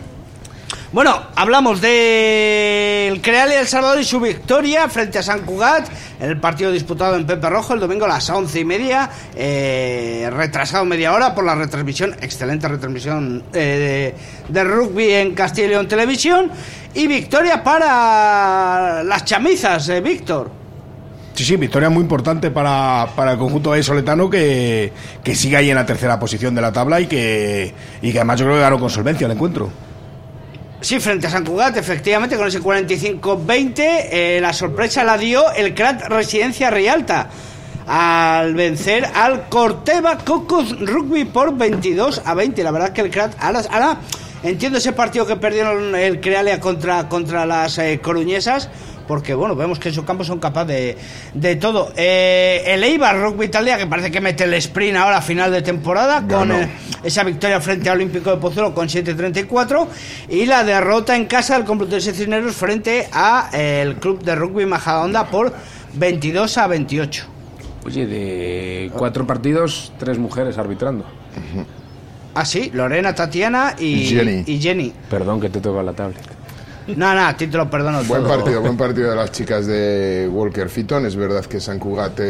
Speaker 6: Bueno, hablamos del Creal y El Salvador y su victoria frente a San Cugat el partido disputado en Pepe Rojo el domingo a las once y media, eh, retrasado media hora por la retransmisión, excelente retransmisión eh, de, de rugby en Castilla y León Televisión y victoria para las chamizas, eh, Víctor.
Speaker 9: Sí, sí, victoria muy importante para, para el conjunto de Soletano que, que sigue ahí en la tercera posición de la tabla y que, y que además yo creo que ganó con solvencia el encuentro.
Speaker 6: Sí, frente a San Cugat, efectivamente, con ese 45-20, eh, la sorpresa la dio el CRAT Residencia Rialta al vencer al Corteva Cocos Rugby por 22 a 20. La verdad que el CRAT ahora, ahora entiendo ese partido que perdieron el Crealia contra, contra las eh, coruñesas. Porque bueno, vemos que en su campo son capaces de, de todo. Eh, el Eibar Rugby Italia, que parece que mete el sprint ahora a final de temporada, con eh, esa victoria frente al Olímpico de Pozuelo con 7-34 y la derrota en casa del Complutense Cisneros frente a eh, el Club de Rugby Majadahonda por 22 a 28.
Speaker 8: Oye, de cuatro partidos, tres mujeres arbitrando.
Speaker 6: Ah, sí, Lorena, Tatiana y
Speaker 8: Jenny.
Speaker 6: y Jenny.
Speaker 8: Perdón que te toca la tablet.
Speaker 6: No, no, a ti te lo perdono
Speaker 7: Buen
Speaker 6: todo.
Speaker 7: partido, buen partido de las chicas de Walker Fitton. Es verdad que San Cugat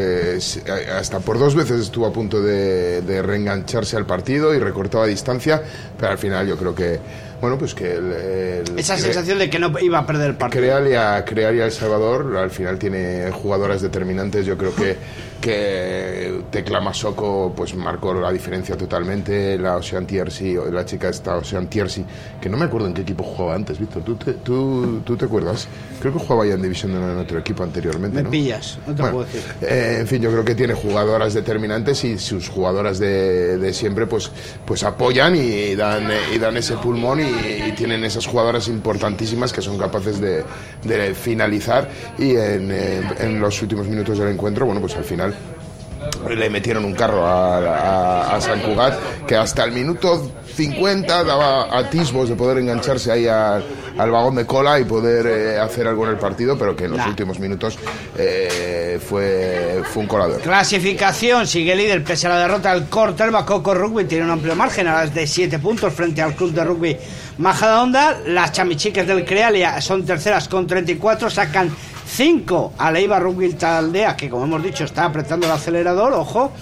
Speaker 7: hasta por dos veces estuvo a punto de, de reengancharse al partido y recortaba distancia, pero al final yo creo que, bueno, pues que el, el-
Speaker 6: Esa sensación de que no iba a perder el partido.
Speaker 7: Crealia, Crealia El Salvador al final tiene jugadoras determinantes. Yo creo que, que Tecla Masoko pues marcó la diferencia totalmente. La Ocean Tiersi, la chica esta Ocean Tiersi, que no me acuerdo en qué equipo jugaba antes, Víctor. ¿Tú te, tú, tú te acuerdas? Creo que jugaba ya en División de en otro equipo anteriormente.
Speaker 6: Me
Speaker 7: ¿no?
Speaker 6: pillas, no te
Speaker 7: Bueno,
Speaker 6: puedo decir.
Speaker 7: eh, en fin, yo creo que tiene jugadoras determinantes y sus jugadoras de, de siempre pues, pues apoyan y dan, eh, y dan ese pulmón y, y tienen esas jugadoras importantísimas que son capaces de, de finalizar y en, eh, en los últimos minutos del encuentro, bueno, pues al final le metieron un carro a, a- a San Cugat que hasta el minuto 50 daba atisbos de poder engancharse ahí al, al vagón de cola y poder eh, hacer algo en el partido, pero que en los
Speaker 6: Nah.
Speaker 7: últimos minutos eh, fue, fue un colador.
Speaker 6: Clasificación, sigue líder pese a la derrota del Cortelva Coco Rugby, tiene un amplio margen, ahora es de 7 puntos frente al club de rugby Majadahonda. Las chamichicas del Crealia son terceras con 34, sacan 5 a Leiva Taldea, que como hemos dicho está apretando el acelerador, ojo.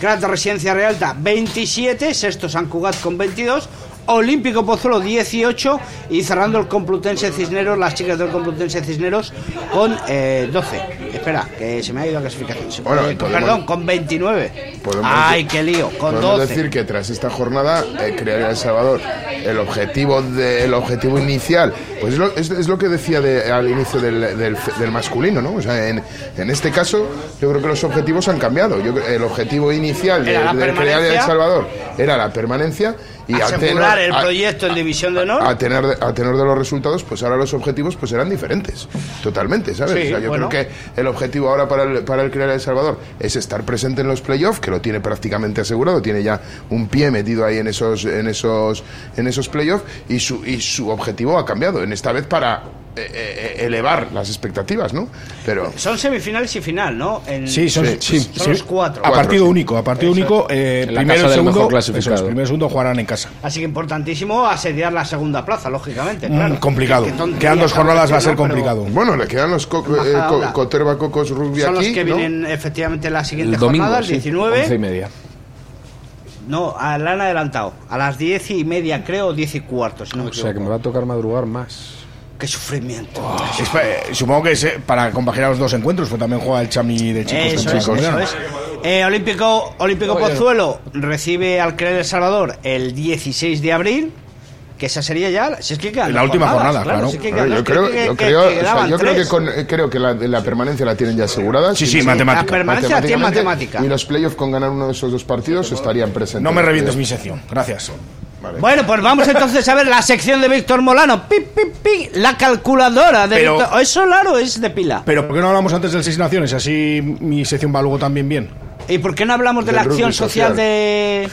Speaker 6: Crat Residencia Realta 27, sexto San Cugat con 22. Olímpico Pozuelo 18 y cerrando el Complutense Cisneros, las chicas del Complutense Cisneros con eh, 12. Espera, que se me ha ido la clasificación. Se-
Speaker 7: Bueno, podemos-
Speaker 6: perdón, con 29.
Speaker 7: Podemos
Speaker 6: Ay, qué lío, con
Speaker 7: Podemos
Speaker 6: 12.
Speaker 7: decir que tras esta jornada, eh, Crealia El Salvador, el objetivo, de, el objetivo inicial, pues es lo, es, es lo que decía de- al inicio del, del, del masculino, ¿no? O sea, en, en este caso, yo creo que los objetivos han cambiado. Yo, el objetivo inicial de, del Crealia El. Salvador era la permanencia y a
Speaker 6: Asegurar
Speaker 7: tenor-
Speaker 6: el
Speaker 7: a-
Speaker 6: proyecto en División de Honor.
Speaker 7: a tener a tener de los resultados, pues ahora los objetivos pues serán diferentes, totalmente, ¿sabes?
Speaker 6: Sí,
Speaker 7: O sea, yo
Speaker 6: bueno.
Speaker 7: creo que el objetivo ahora para el, para el Crear El Salvador es estar presente en los playoffs, que lo tiene prácticamente asegurado, tiene ya un pie metido ahí en esos en esos en esos playoffs y su y su objetivo ha cambiado, en esta vez para elevar las expectativas, ¿no? Pero
Speaker 6: Son semifinales y final, ¿no? En-
Speaker 9: Sí, son, sí,
Speaker 6: son
Speaker 9: sí.
Speaker 6: los cuatro.
Speaker 9: A partido único, a partido
Speaker 6: Eso.
Speaker 9: único. eh, primero y segundo,
Speaker 8: mejor
Speaker 9: eso
Speaker 8: clasificado.
Speaker 9: es, primero y segundo jugarán en casa.
Speaker 6: Así que importantísimo asediar la segunda plaza, lógicamente.
Speaker 9: Mm,
Speaker 6: Claro.
Speaker 9: complicado. Quedan dos jornadas, va a ser complicado.
Speaker 7: bueno, le quedan los co- eh, co-. Coterba Cocos Rugby
Speaker 6: Son
Speaker 7: aquí,
Speaker 6: los que
Speaker 7: ¿no?
Speaker 6: vienen efectivamente la siguiente
Speaker 8: El domingo,
Speaker 6: jornada, el
Speaker 8: sí,
Speaker 6: 19.
Speaker 8: once y media.
Speaker 6: No, a- la han adelantado. A las 10 y media, creo, 10 y cuarto, si no me
Speaker 8: O sea que me va a tocar madrugar más.
Speaker 6: Qué sufrimiento.
Speaker 9: Es pa- eh, supongo que es eh, para compaginar los dos encuentros, pues también juega el Chami de chicos.
Speaker 6: Eso es,
Speaker 9: Chicos,
Speaker 6: eso. Eh, Olímpico, Olímpico
Speaker 8: Oye.
Speaker 6: Pozuelo recibe al Creer El Salvador el 16 de abril. Que esa sería ya. Si es que
Speaker 9: La última jornada, claro.
Speaker 7: yo creo,
Speaker 6: que-
Speaker 7: con- eh, creo que la, la permanencia la tienen ya asegurada.
Speaker 9: Sí, sí, matemática.
Speaker 6: La permanencia tiene matemática.
Speaker 7: Y los playoffs con ganar uno de esos dos partidos estarían presentes.
Speaker 9: No me revientes mi sección, gracias.
Speaker 7: Vale.
Speaker 6: Bueno, pues vamos entonces a ver la sección de Víctor Molano. Pi, pi, pi, la calculadora de
Speaker 9: Pero-
Speaker 6: Víctor. ¿Es solar o es de pila?
Speaker 9: Pero ¿por qué no hablamos antes del Seis Naciones? Así mi sección va luego también bien.
Speaker 6: ¿Y por qué no hablamos de
Speaker 7: Del
Speaker 6: la acción social. de.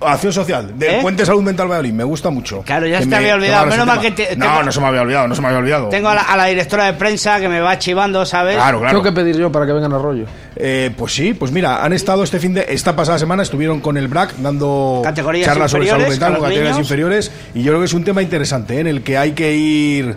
Speaker 9: Acción social, del
Speaker 6: ¿Eh?
Speaker 9: Puente Salud Mental Valladolid, me gusta mucho.
Speaker 6: Claro, ya se te
Speaker 9: me-
Speaker 6: había olvidado. Menos mal que te-
Speaker 9: No,
Speaker 6: tengo-
Speaker 9: no se me había olvidado, no se me había olvidado.
Speaker 6: Tengo a la, a la directora de prensa que me va chivando, ¿sabes?
Speaker 9: Claro, claro.
Speaker 8: Tengo que pedir yo para que vengan a rollo.
Speaker 9: Eh, pues sí, pues mira, han estado este fin de esta pasada semana estuvieron con el BRAC dando
Speaker 6: Categorías
Speaker 9: charlas sobre salud mental,
Speaker 6: con
Speaker 9: categorías
Speaker 6: niños.
Speaker 9: inferiores y yo creo que es un tema interesante ¿eh? en el que hay que ir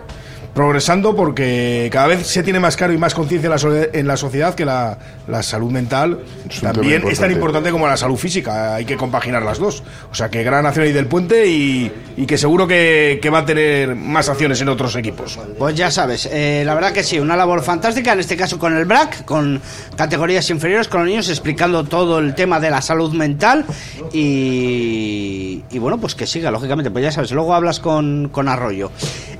Speaker 9: progresando porque cada vez se tiene más claro y más conciencia en la sole- en la sociedad que la, la salud mental
Speaker 7: Es
Speaker 9: también es tan
Speaker 7: importante.
Speaker 9: importante como la salud física, hay que compaginar las dos. O sea que gran acción ahí del puente y, y que seguro que, que va a tener más acciones en otros equipos.
Speaker 6: Pues ya sabes, eh, la verdad que sí, una labor fantástica, en este caso con el BRAC, con categorías inferiores, con los niños, explicando todo el tema de la salud mental y, y bueno, pues que siga, lógicamente, pues ya sabes, luego hablas con, con Arroyo.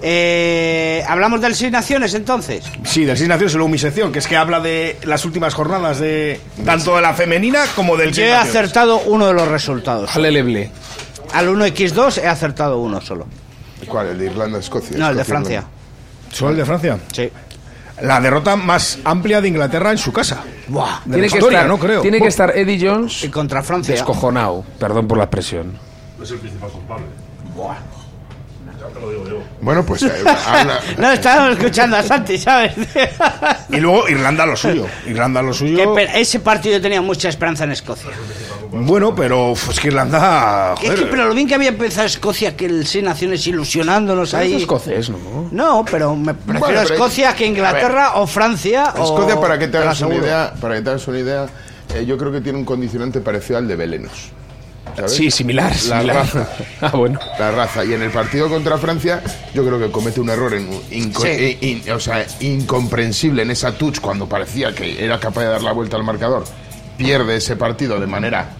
Speaker 6: Eh, ¿Hablamos del Seis Naciones entonces?
Speaker 9: Sí, del Seis Naciones y luego mi sección, que es que habla de las últimas jornadas de tanto de la femenina como del
Speaker 6: Yo
Speaker 9: Seis
Speaker 6: he
Speaker 9: Naciones.
Speaker 6: acertado uno de los resultados.
Speaker 8: Aleleble.
Speaker 6: Al 1x2 he acertado uno solo.
Speaker 7: ¿Cuál? ¿El de Irlanda-Escocia?
Speaker 6: No, el de Francia.
Speaker 9: ¿Solo el de Francia?
Speaker 6: Sí.
Speaker 9: La derrota más amplia de Inglaterra en su casa.
Speaker 6: Buah.
Speaker 9: De
Speaker 8: Tiene
Speaker 9: la
Speaker 8: que,
Speaker 9: historia,
Speaker 8: estar,
Speaker 9: no creo.
Speaker 8: tiene que estar Eddie Jones
Speaker 6: Y contra Francia.
Speaker 8: descojonado. Perdón por la expresión.
Speaker 7: Bueno, pues eh, habla- [LAUGHS]
Speaker 6: No, estábamos escuchando a Santi, ¿sabes?
Speaker 9: Y luego Irlanda lo suyo. Irlanda lo suyo.
Speaker 6: Ese partido tenía mucha esperanza en Escocia.
Speaker 9: Bueno, pero es que Irlanda.
Speaker 6: Es que, pero lo bien que había empezado Escocia, que el Seis Naciones ilusionándonos
Speaker 8: Es
Speaker 6: ahí.
Speaker 8: escocés, ¿no?
Speaker 6: No, pero me prefiero
Speaker 7: Bueno, pero-
Speaker 6: Escocia que Inglaterra o Francia. o-
Speaker 7: Escocia, para que te hagas una idea, para que te hagas una idea, eh, yo creo que tiene un condicionante parecido al de Belenos. ¿Sabes?
Speaker 8: Sí, similar.
Speaker 7: La
Speaker 8: similar.
Speaker 7: raza. [LAUGHS]
Speaker 8: ah, bueno.
Speaker 7: La raza. Y en el partido contra Francia, yo creo que comete un error en, inco-
Speaker 6: Sí.
Speaker 7: in- o sea, incomprensible en esa touch cuando parecía que era capaz de dar la vuelta al marcador. Pierde ese partido de manera.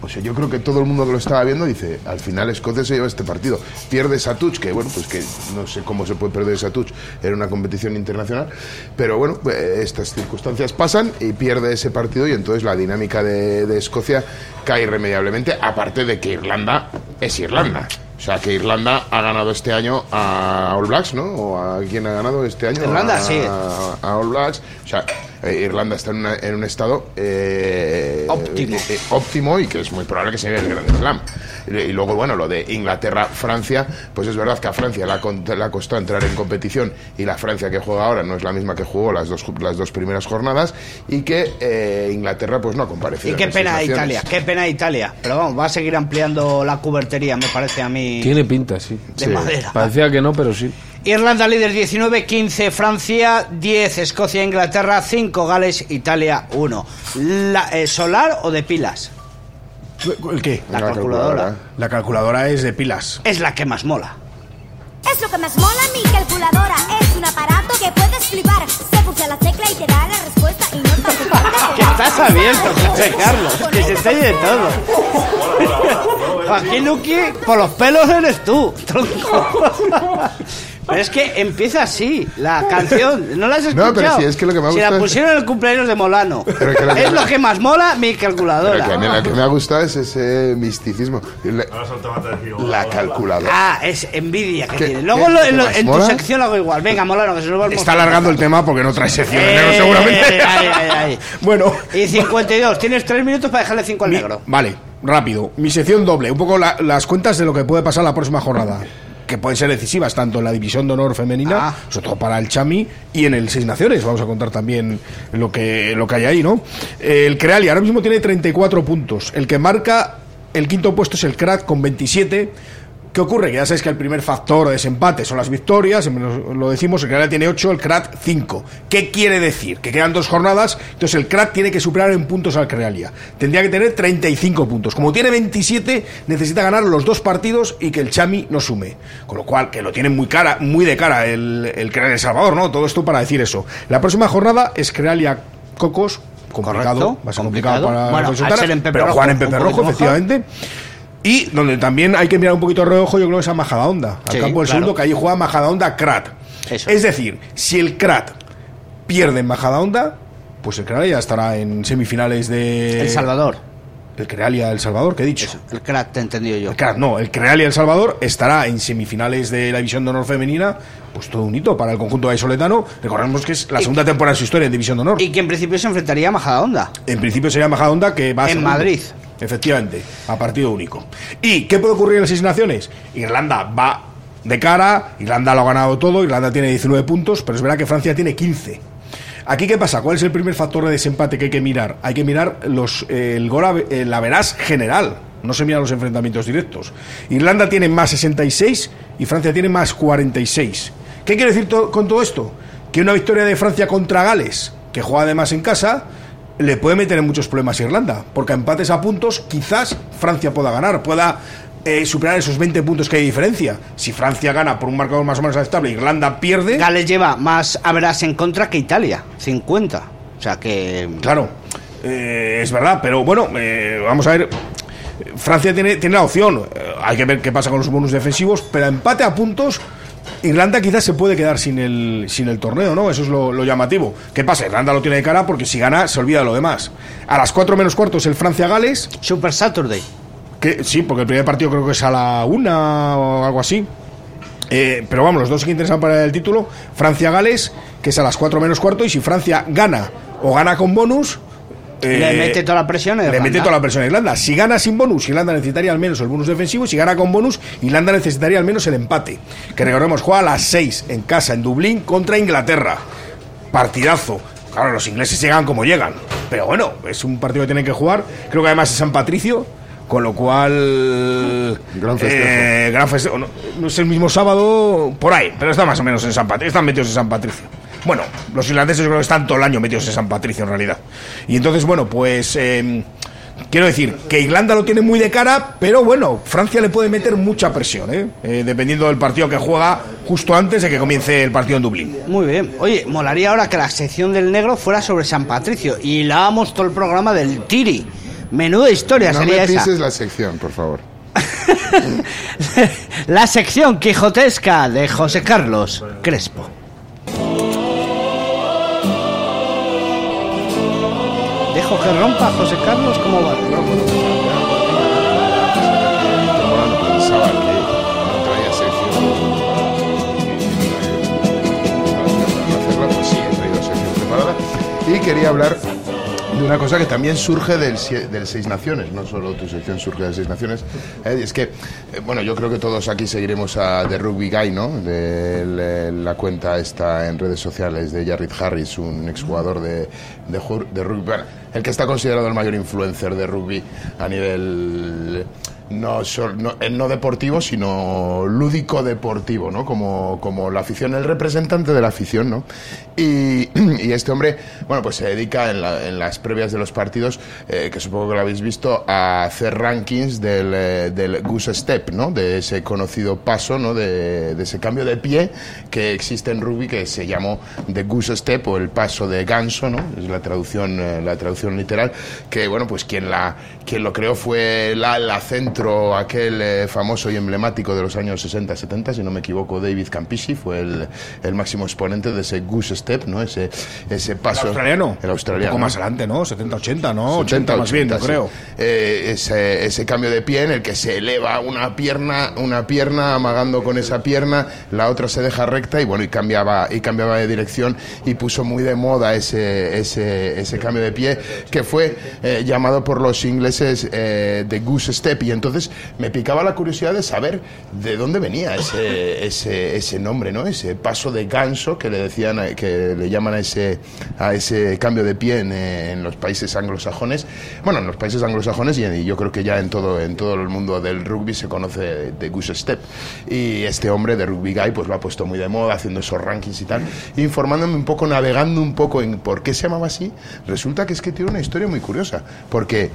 Speaker 7: O sea, yo creo que todo el mundo que lo estaba viendo dice, al final Escocia se lleva este partido. Pierde esa touch, que bueno, pues que no sé cómo se puede perder esa touch en una competición internacional. Pero bueno, pues, estas circunstancias pasan y pierde ese partido y entonces la dinámica de, de Escocia cae irremediablemente, aparte de que Irlanda es Irlanda. O sea, que Irlanda ha ganado este año a All Blacks, ¿no? ¿O a quién ha ganado este año?
Speaker 6: Irlanda,
Speaker 7: a,
Speaker 6: sí.
Speaker 7: A All Blacks. O sea, eh, Irlanda está en, una- en un estado eh,
Speaker 6: Óptimo.
Speaker 7: eh, eh, óptimo y que es muy probable que se vea el Grand Slam. Y, y luego, bueno, lo de Inglaterra-Francia, pues es verdad que a Francia le ha, con- le ha costado entrar en competición y la Francia que juega ahora no es la misma que jugó las dos, las dos primeras jornadas y que eh, Inglaterra pues no ha comparecido.
Speaker 6: Y qué pena. Italia, qué pena Italia. Pero vamos, va a seguir ampliando la cubertería, me parece a mí.
Speaker 8: Tiene pinta, sí.
Speaker 6: de madera.
Speaker 8: Parecía que no, pero sí.
Speaker 6: Irlanda líder 19, 15 Francia, 10 Escocia, Inglaterra, 5 Gales, Italia 1. La, eh, ¿Solar o de pilas?
Speaker 9: ¿El qué?
Speaker 6: La calculadora.
Speaker 9: La calculadora es de pilas.
Speaker 6: Es la que más mola.
Speaker 12: Es lo que más mola mi calculadora. Es un aparato que puedes flipar. Se pulsa la tecla y te da la respuesta y no te [LAUGHS]
Speaker 6: Que estás abierto, José Carlos. Que se te de todo. Joaquín Luqui, por los pelos eres tú, tronco. [LAUGHS] Pero es que empieza así, la canción. ¿No la has
Speaker 7: No,
Speaker 6: escuchado?
Speaker 7: pero sí, es que lo que me
Speaker 6: Si
Speaker 7: gusta
Speaker 6: la
Speaker 7: es-
Speaker 6: pusieron en el cumpleaños de Molano.
Speaker 7: Pero que lo que
Speaker 6: es
Speaker 7: me-
Speaker 6: lo que más mola mi
Speaker 7: Pero
Speaker 6: calculadora.
Speaker 7: que a mí la que me ha gustado es ese misticismo. La, la calculadora.
Speaker 6: Ah, es envidia que
Speaker 7: ¿Qué-
Speaker 6: tiene. Luego lo- en, lo- tu sección lo hago igual. Venga, Molano, que se nos va el
Speaker 9: Está alargando el tema porque no trae sección
Speaker 6: Eh,
Speaker 9: negro, seguramente.
Speaker 6: ay, ay, ay.
Speaker 9: bueno,
Speaker 6: Y 52, tienes 3 minutos para dejarle 5 al negro.
Speaker 9: vale, rápido. Mi sección doble, un poco la- las cuentas de lo que puede pasar la próxima jornada. Que pueden ser decisivas tanto en la división de honor femenina,
Speaker 6: Ah.
Speaker 9: sobre todo para el Chami, y en el Seis Naciones. Vamos a contar también lo que, lo que hay ahí, ¿no? El Creali ahora mismo tiene 34 puntos. El que marca el quinto puesto es el Crack con 27. ¿Qué ocurre? Que ya sabéis que el primer factor de desempate son las victorias, lo decimos, el Crealia tiene 8, el Crat 5. ¿Qué quiere decir? Que quedan dos jornadas, entonces el Crat tiene que superar en puntos al Crealia. Tendría que tener 35 puntos. Como tiene 27, necesita ganar los dos partidos y que el Chami no sume. Con lo cual, que lo tiene muy cara, muy de cara el, el Crealia El Salvador, ¿no? Todo esto para decir eso. La próxima jornada es Crealia Cocos. Complicado,
Speaker 6: Correcto,
Speaker 9: va a ser
Speaker 6: complicado.
Speaker 9: complicado para
Speaker 6: Bueno,
Speaker 9: pero juegan en Pepe Rojo, efectivamente. Y donde también hay que mirar un poquito reojo, yo creo que es a Majadahonda, al
Speaker 6: Sí,
Speaker 9: campo del
Speaker 6: claro.
Speaker 9: segundo, que allí juega Majadahonda Krat.
Speaker 6: Eso.
Speaker 9: Es decir, si el Krat pierde en Majadahonda, pues el Crealia ya estará en semifinales de.
Speaker 6: El Salvador.
Speaker 9: El Crealia El Salvador, ¿qué he dicho?
Speaker 6: Eso, el crack, te he entendido yo.
Speaker 9: El Krat, no, el Crealia El Salvador estará en semifinales de la División de Honor Femenina, pues todo un hito para el conjunto vallisoletano. Recordemos que es la
Speaker 6: Y-
Speaker 9: segunda temporada de su historia en División de Honor.
Speaker 6: Y que en principio se enfrentaría a Majadahonda.
Speaker 9: En principio sería Majadahonda que va a
Speaker 6: En. Madrid.
Speaker 9: Efectivamente, a partido único. ¿Y qué puede ocurrir en las seis naciones? Irlanda va de cara, Irlanda lo ha ganado todo, Irlanda tiene 19 puntos, pero es verdad que Francia tiene 15. Aquí, ¿qué pasa? ¿Cuál es el primer factor de desempate que hay que mirar? Hay que mirar los, eh, el gol, a- eh, la verás general. No se miran los enfrentamientos directos. Irlanda tiene más 66 y Francia tiene más 46. ¿Qué quiere decir to- con todo esto? Que una victoria de Francia contra Gales, que juega además en casa, le puede meter en muchos problemas a Irlanda. Porque a empates a puntos, quizás Francia pueda ganar, pueda eh, superar esos 20 puntos que hay de diferencia. Si Francia gana por un marcador más o menos aceptable, Irlanda pierde.
Speaker 6: Gales lleva más haberás en contra que Italia, 50. O sea que.
Speaker 9: Claro, eh, es verdad, pero bueno, eh, vamos a ver. Francia tiene, tiene la opción. Eh, hay que ver qué pasa con los bonus defensivos, pero a empate a puntos. Irlanda quizás se puede quedar sin el, sin el torneo, ¿no? Eso es lo, lo llamativo. ¿Qué pasa? Irlanda lo tiene de cara porque si gana se olvida de lo demás. A las 4 menos cuartos el Francia-Gales.
Speaker 6: Super Saturday.
Speaker 9: Que, sí, porque el primer partido creo que es a la una o algo así. Eh, pero vamos, los dos que interesan para el título, Francia-Gales, que es a las 4 menos cuarto, y si Francia gana o gana con bonus...
Speaker 6: Le mete toda la presión a
Speaker 9: Le
Speaker 6: Irlanda.
Speaker 9: mete toda la presión a Irlanda. Si gana sin bonus, Irlanda necesitaría al menos el bonus defensivo. Y si gana con bonus, Irlanda necesitaría al menos el empate. Que recordemos, juega a las 6 en casa, en Dublín, contra Inglaterra. Partidazo. Claro, los ingleses llegan como llegan. Pero bueno, es un partido que tienen que jugar. Creo que además es San Patricio. Con lo cual.
Speaker 7: Gran festejo.
Speaker 9: eh, gran festejo. No, no es el mismo sábado por ahí, pero está más o menos en San Patricio. Están metidos en San Patricio. Bueno, los irlandeses yo creo que están todo el año metidos en San Patricio en realidad. Y entonces, bueno, pues. eh, Quiero decir que Irlanda lo tiene muy de cara, pero bueno, Francia le puede meter mucha presión, ¿eh? Eh, dependiendo del partido que juega justo antes de que comience el partido en Dublín.
Speaker 6: Muy bien. Oye, molaría ahora que la sección del negro fuera sobre San Patricio y la hagamos todo el programa del Tiri. Menuda historia
Speaker 7: No
Speaker 6: sería
Speaker 7: me
Speaker 6: esa.
Speaker 7: pises la sección, por favor. [LAUGHS]
Speaker 6: La sección quijotesca de José Carlos Crespo. Que rompa José Carlos, ¿cómo va?
Speaker 7: Pensaba que no traía pues. Y quería hablar de una cosa que también surge del, del Seis Naciones, no solo tu sección surge del Seis Naciones. eh, es que, eh, bueno, yo creo que todos aquí seguiremos a The Rugby Guy, ¿no? De la cuenta está en redes sociales de Jared Harris, un exjugador de, de, de rugby. Bueno, el que está considerado el mayor influencer de rugby a nivel no, no, eh, no deportivo, sino lúdico deportivo, ¿no? Como, como la afición, el representante de la afición, ¿no? Y, [CLEARS THROAT] y este hombre, bueno, pues se dedica en, la- en las previas de los partidos, eh, que supongo que lo habéis visto, a hacer rankings del, eh, del Goose Step, ¿no? De ese conocido paso, ¿no? De, ese cambio de pie que existe en rugby que se llamó The Goose Step o el paso de ganso, ¿no? Es la traducción, la traducción literal, que, bueno, pues quien, la, quien lo creó fue la, la centro, aquel eh, famoso y emblemático de los años 60-70, si no me equivoco, David Campisi, fue el, el máximo exponente de ese Goose Step, ¿no? Ese, ese paso.
Speaker 9: ¿El australiano?
Speaker 7: El australiano.
Speaker 9: Un poco más adelante, ¿no? 70-80, ¿no?
Speaker 7: 80,
Speaker 9: 80 más bien, yo
Speaker 7: 80, sí.
Speaker 9: creo.
Speaker 7: Eh, ese, ese cambio de pie en el que se eleva una pierna, una pierna amagando con esa pierna, la otra se deja recta y bueno, y cambiaba, y cambiaba de dirección y puso muy de moda ese, ese, ese cambio de pie que fue eh, llamado por los ingleses eh, de Goose Step y entonces me picaba la curiosidad de saber de dónde venía ese, [LAUGHS] ese, ese nombre, ¿no? Ese paso de ganso que le decían, a- que le llaman a ese, a ese cambio de pie en, eh, en los países anglosajones. Bueno, en los países anglosajones y, en- y yo creo que ya en todo, en todo el mundo del rugby se conoce de Goose Step. Y este hombre de Rugby Guy pues lo ha puesto muy de moda, haciendo esos rankings y tal, informándome un poco, navegando un poco en por qué se llamaba así. Resulta que es que tiene una historia muy curiosa, porque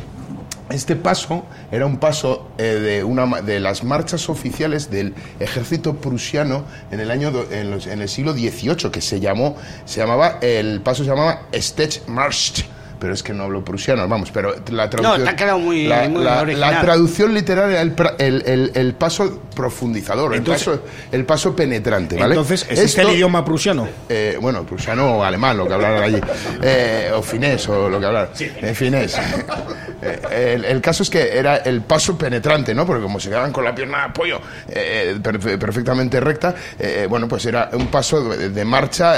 Speaker 7: este paso era un paso eh, de, una, de las marchas oficiales del ejército prusiano en el año en, los- en el siglo XVIII que se llamó se llamaba el paso se llamaba Stechmarsch pero es que no hablo prusiano, vamos, pero la traducción...
Speaker 6: te ha quedado muy-
Speaker 7: la,
Speaker 6: muy
Speaker 7: la-
Speaker 6: original.
Speaker 7: la traducción literal era el, el, el- el paso profundizador,
Speaker 9: Entonces-
Speaker 7: el, paso, el paso penetrante, ¿vale?
Speaker 9: Entonces, ¿existe
Speaker 7: Esto-
Speaker 9: el idioma prusiano?
Speaker 7: eh, bueno, prusiano o alemán, lo que hablaran allí. [LAUGHS] Eh, o finés, o lo que hablaran. Eh, finés. Eh, el, caso es que era el paso penetrante, ¿no? Porque como se quedaban con la pierna de apoyo perfe- perfectamente recta, bueno, pues era un paso de, de marcha,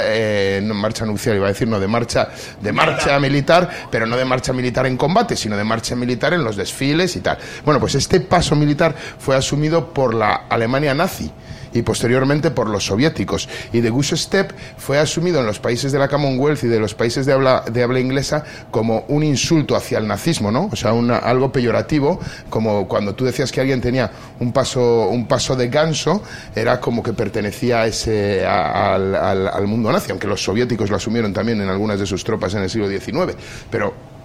Speaker 7: no marcha nupcial, iba a decir, no, de marcha, de marcha militar, pero no de marcha militar en combate, sino de marcha militar en los desfiles y tal. Bueno, pues este paso militar fue asumido por la Alemania nazi y posteriormente por los soviéticos. Y The Goose Step fue asumido en los países de la Commonwealth y de los países de habla, de habla inglesa como un insulto hacia el nazismo, ¿no? O sea, algo peyorativo, como cuando tú decías que alguien tenía un paso, un paso de ganso, era como que pertenecía ese, al, al- al mundo nazi, aunque los soviéticos lo asumieron también en algunas de sus tropas en el siglo XIX. Pero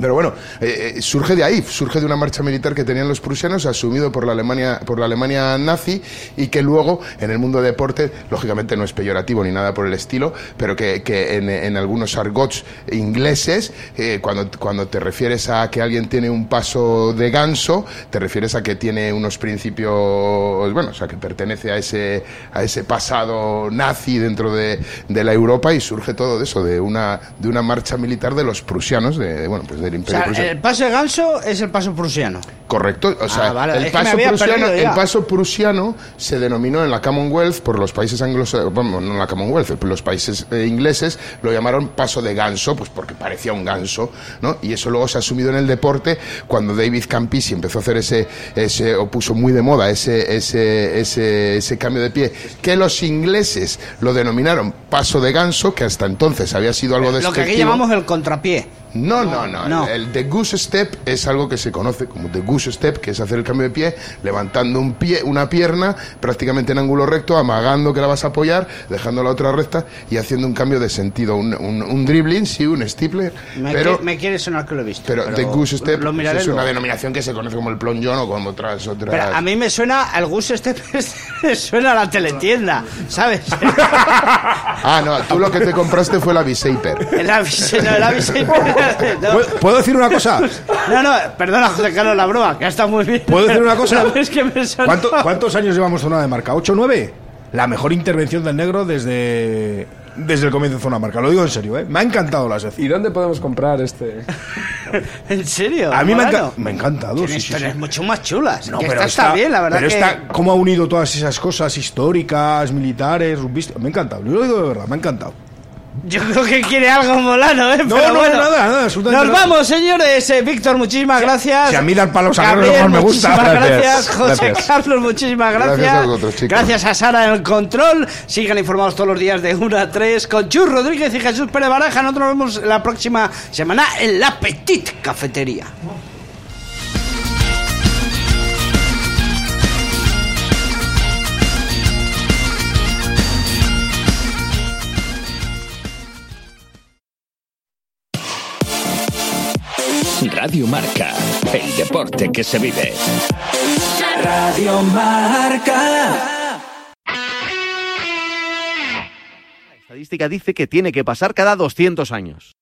Speaker 7: pero bueno, eh, eh, surge de ahí, surge de una marcha militar que tenían los prusianos, asumido por la Alemania, por la Alemania nazi, y que luego, en el mundo de deporte, lógicamente no es peyorativo ni nada por el estilo, pero que, que en, en algunos argots ingleses, eh, cuando, cuando te refieres a que alguien tiene un paso de ganso, te refieres a que tiene unos principios, bueno, o sea, que pertenece a ese, a ese pasado nazi dentro de, de la Europa, y surge todo de eso, de una, de una marcha militar de los prusianos, de, bueno, pues del
Speaker 6: O
Speaker 7: Imperio
Speaker 6: sea,
Speaker 7: Prusiano.
Speaker 6: el paso de ganso es el paso prusiano.
Speaker 7: Correcto, o sea,
Speaker 6: Ah, vale, es
Speaker 7: el, paso prusiano, el paso prusiano se denominó en la Commonwealth por los países anglosajones, bueno, no en la Commonwealth, pero los países eh, ingleses lo llamaron paso de ganso, pues porque parecía un ganso, ¿no? Y eso luego se ha asumido en el deporte cuando David Campisi empezó a hacer ese, ese o puso muy de moda ese, ese, ese, ese cambio de pie, que los ingleses lo denominaron paso de ganso, que hasta entonces había sido algo
Speaker 6: Lo que aquí
Speaker 7: despectivo.
Speaker 6: llamamos el contrapié.
Speaker 7: No, no, no.
Speaker 6: No.
Speaker 7: El, el The Goose Step es algo que se conoce como The Goose Step, que es hacer el cambio de pie, levantando un pie, una pierna prácticamente en ángulo recto, amagando que la vas a apoyar, dejando la otra recta y haciendo un cambio de sentido, un, un, un dribbling, sí, un stipler,
Speaker 6: Me,
Speaker 7: pero
Speaker 6: me quiere sonar que lo he visto.
Speaker 7: pero, The Goose Step
Speaker 6: lo
Speaker 7: es una denominación que se conoce como el plongeon o como otras otras.
Speaker 6: Pero a mí me suena, el Goose Step [LAUGHS] suena a la teletienda, ¿sabes? [LAUGHS]
Speaker 7: Ah, no, tú lo que te compraste fue la Visaper.
Speaker 6: No. [LAUGHS] [LAUGHS]
Speaker 9: ¿Puedo- ¿Puedo decir una cosa?
Speaker 6: No, no, perdona, José Carlos, la broma, que ha estado muy bien.
Speaker 9: ¿Puedo decir una [LAUGHS] cosa?
Speaker 6: Pero es que me suena-
Speaker 9: ¿Cuánto- ¿Cuántos años llevamos zona de marca? ¿8 o 9? La mejor intervención del negro desde, desde el comienzo de zona marca. Lo digo en serio, ¿eh? Me ha encantado la sección.
Speaker 8: ¿Y dónde podemos comprar este? [LAUGHS]
Speaker 6: ¿En serio?
Speaker 9: A mí me, enca- me ha encantado.
Speaker 6: Tiene
Speaker 9: sí,
Speaker 6: historias
Speaker 9: sí.
Speaker 6: mucho más chulas.
Speaker 9: No, pero
Speaker 6: esta está bien, la verdad
Speaker 9: pero
Speaker 6: que...
Speaker 9: esta, cómo ha unido todas esas cosas históricas, militares, rugbyísticas. Me ha encantado. Yo lo digo de verdad, me ha encantado.
Speaker 6: Yo creo que quiere algo molano, ¿eh?
Speaker 9: No,
Speaker 6: Pero
Speaker 9: no,
Speaker 6: bueno.
Speaker 9: nada, nada, absolutamente
Speaker 6: Nos
Speaker 9: nada.
Speaker 6: vamos, señores. Eh, Víctor, muchísimas gracias.
Speaker 9: si a mí dar palos a Guerrero
Speaker 6: Gabriel,
Speaker 9: más me gusta.
Speaker 6: muchísimas
Speaker 9: Gracias,
Speaker 6: gracias. [LAUGHS] José
Speaker 9: gracias.
Speaker 6: Carlos, muchísimas gracias.
Speaker 7: Gracias a vosotros, chicos.
Speaker 6: Gracias a Sara en el control. Sigan informados todos los días de 1 a 3 con Chus Rodríguez y Jesús Pérez Baraja. Nosotros nos vemos la próxima semana en la Petit Cafetería.
Speaker 2: Radio Marca, el deporte que se vive.
Speaker 3: Radio Marca.
Speaker 13: La estadística dice que tiene que pasar cada 200 años.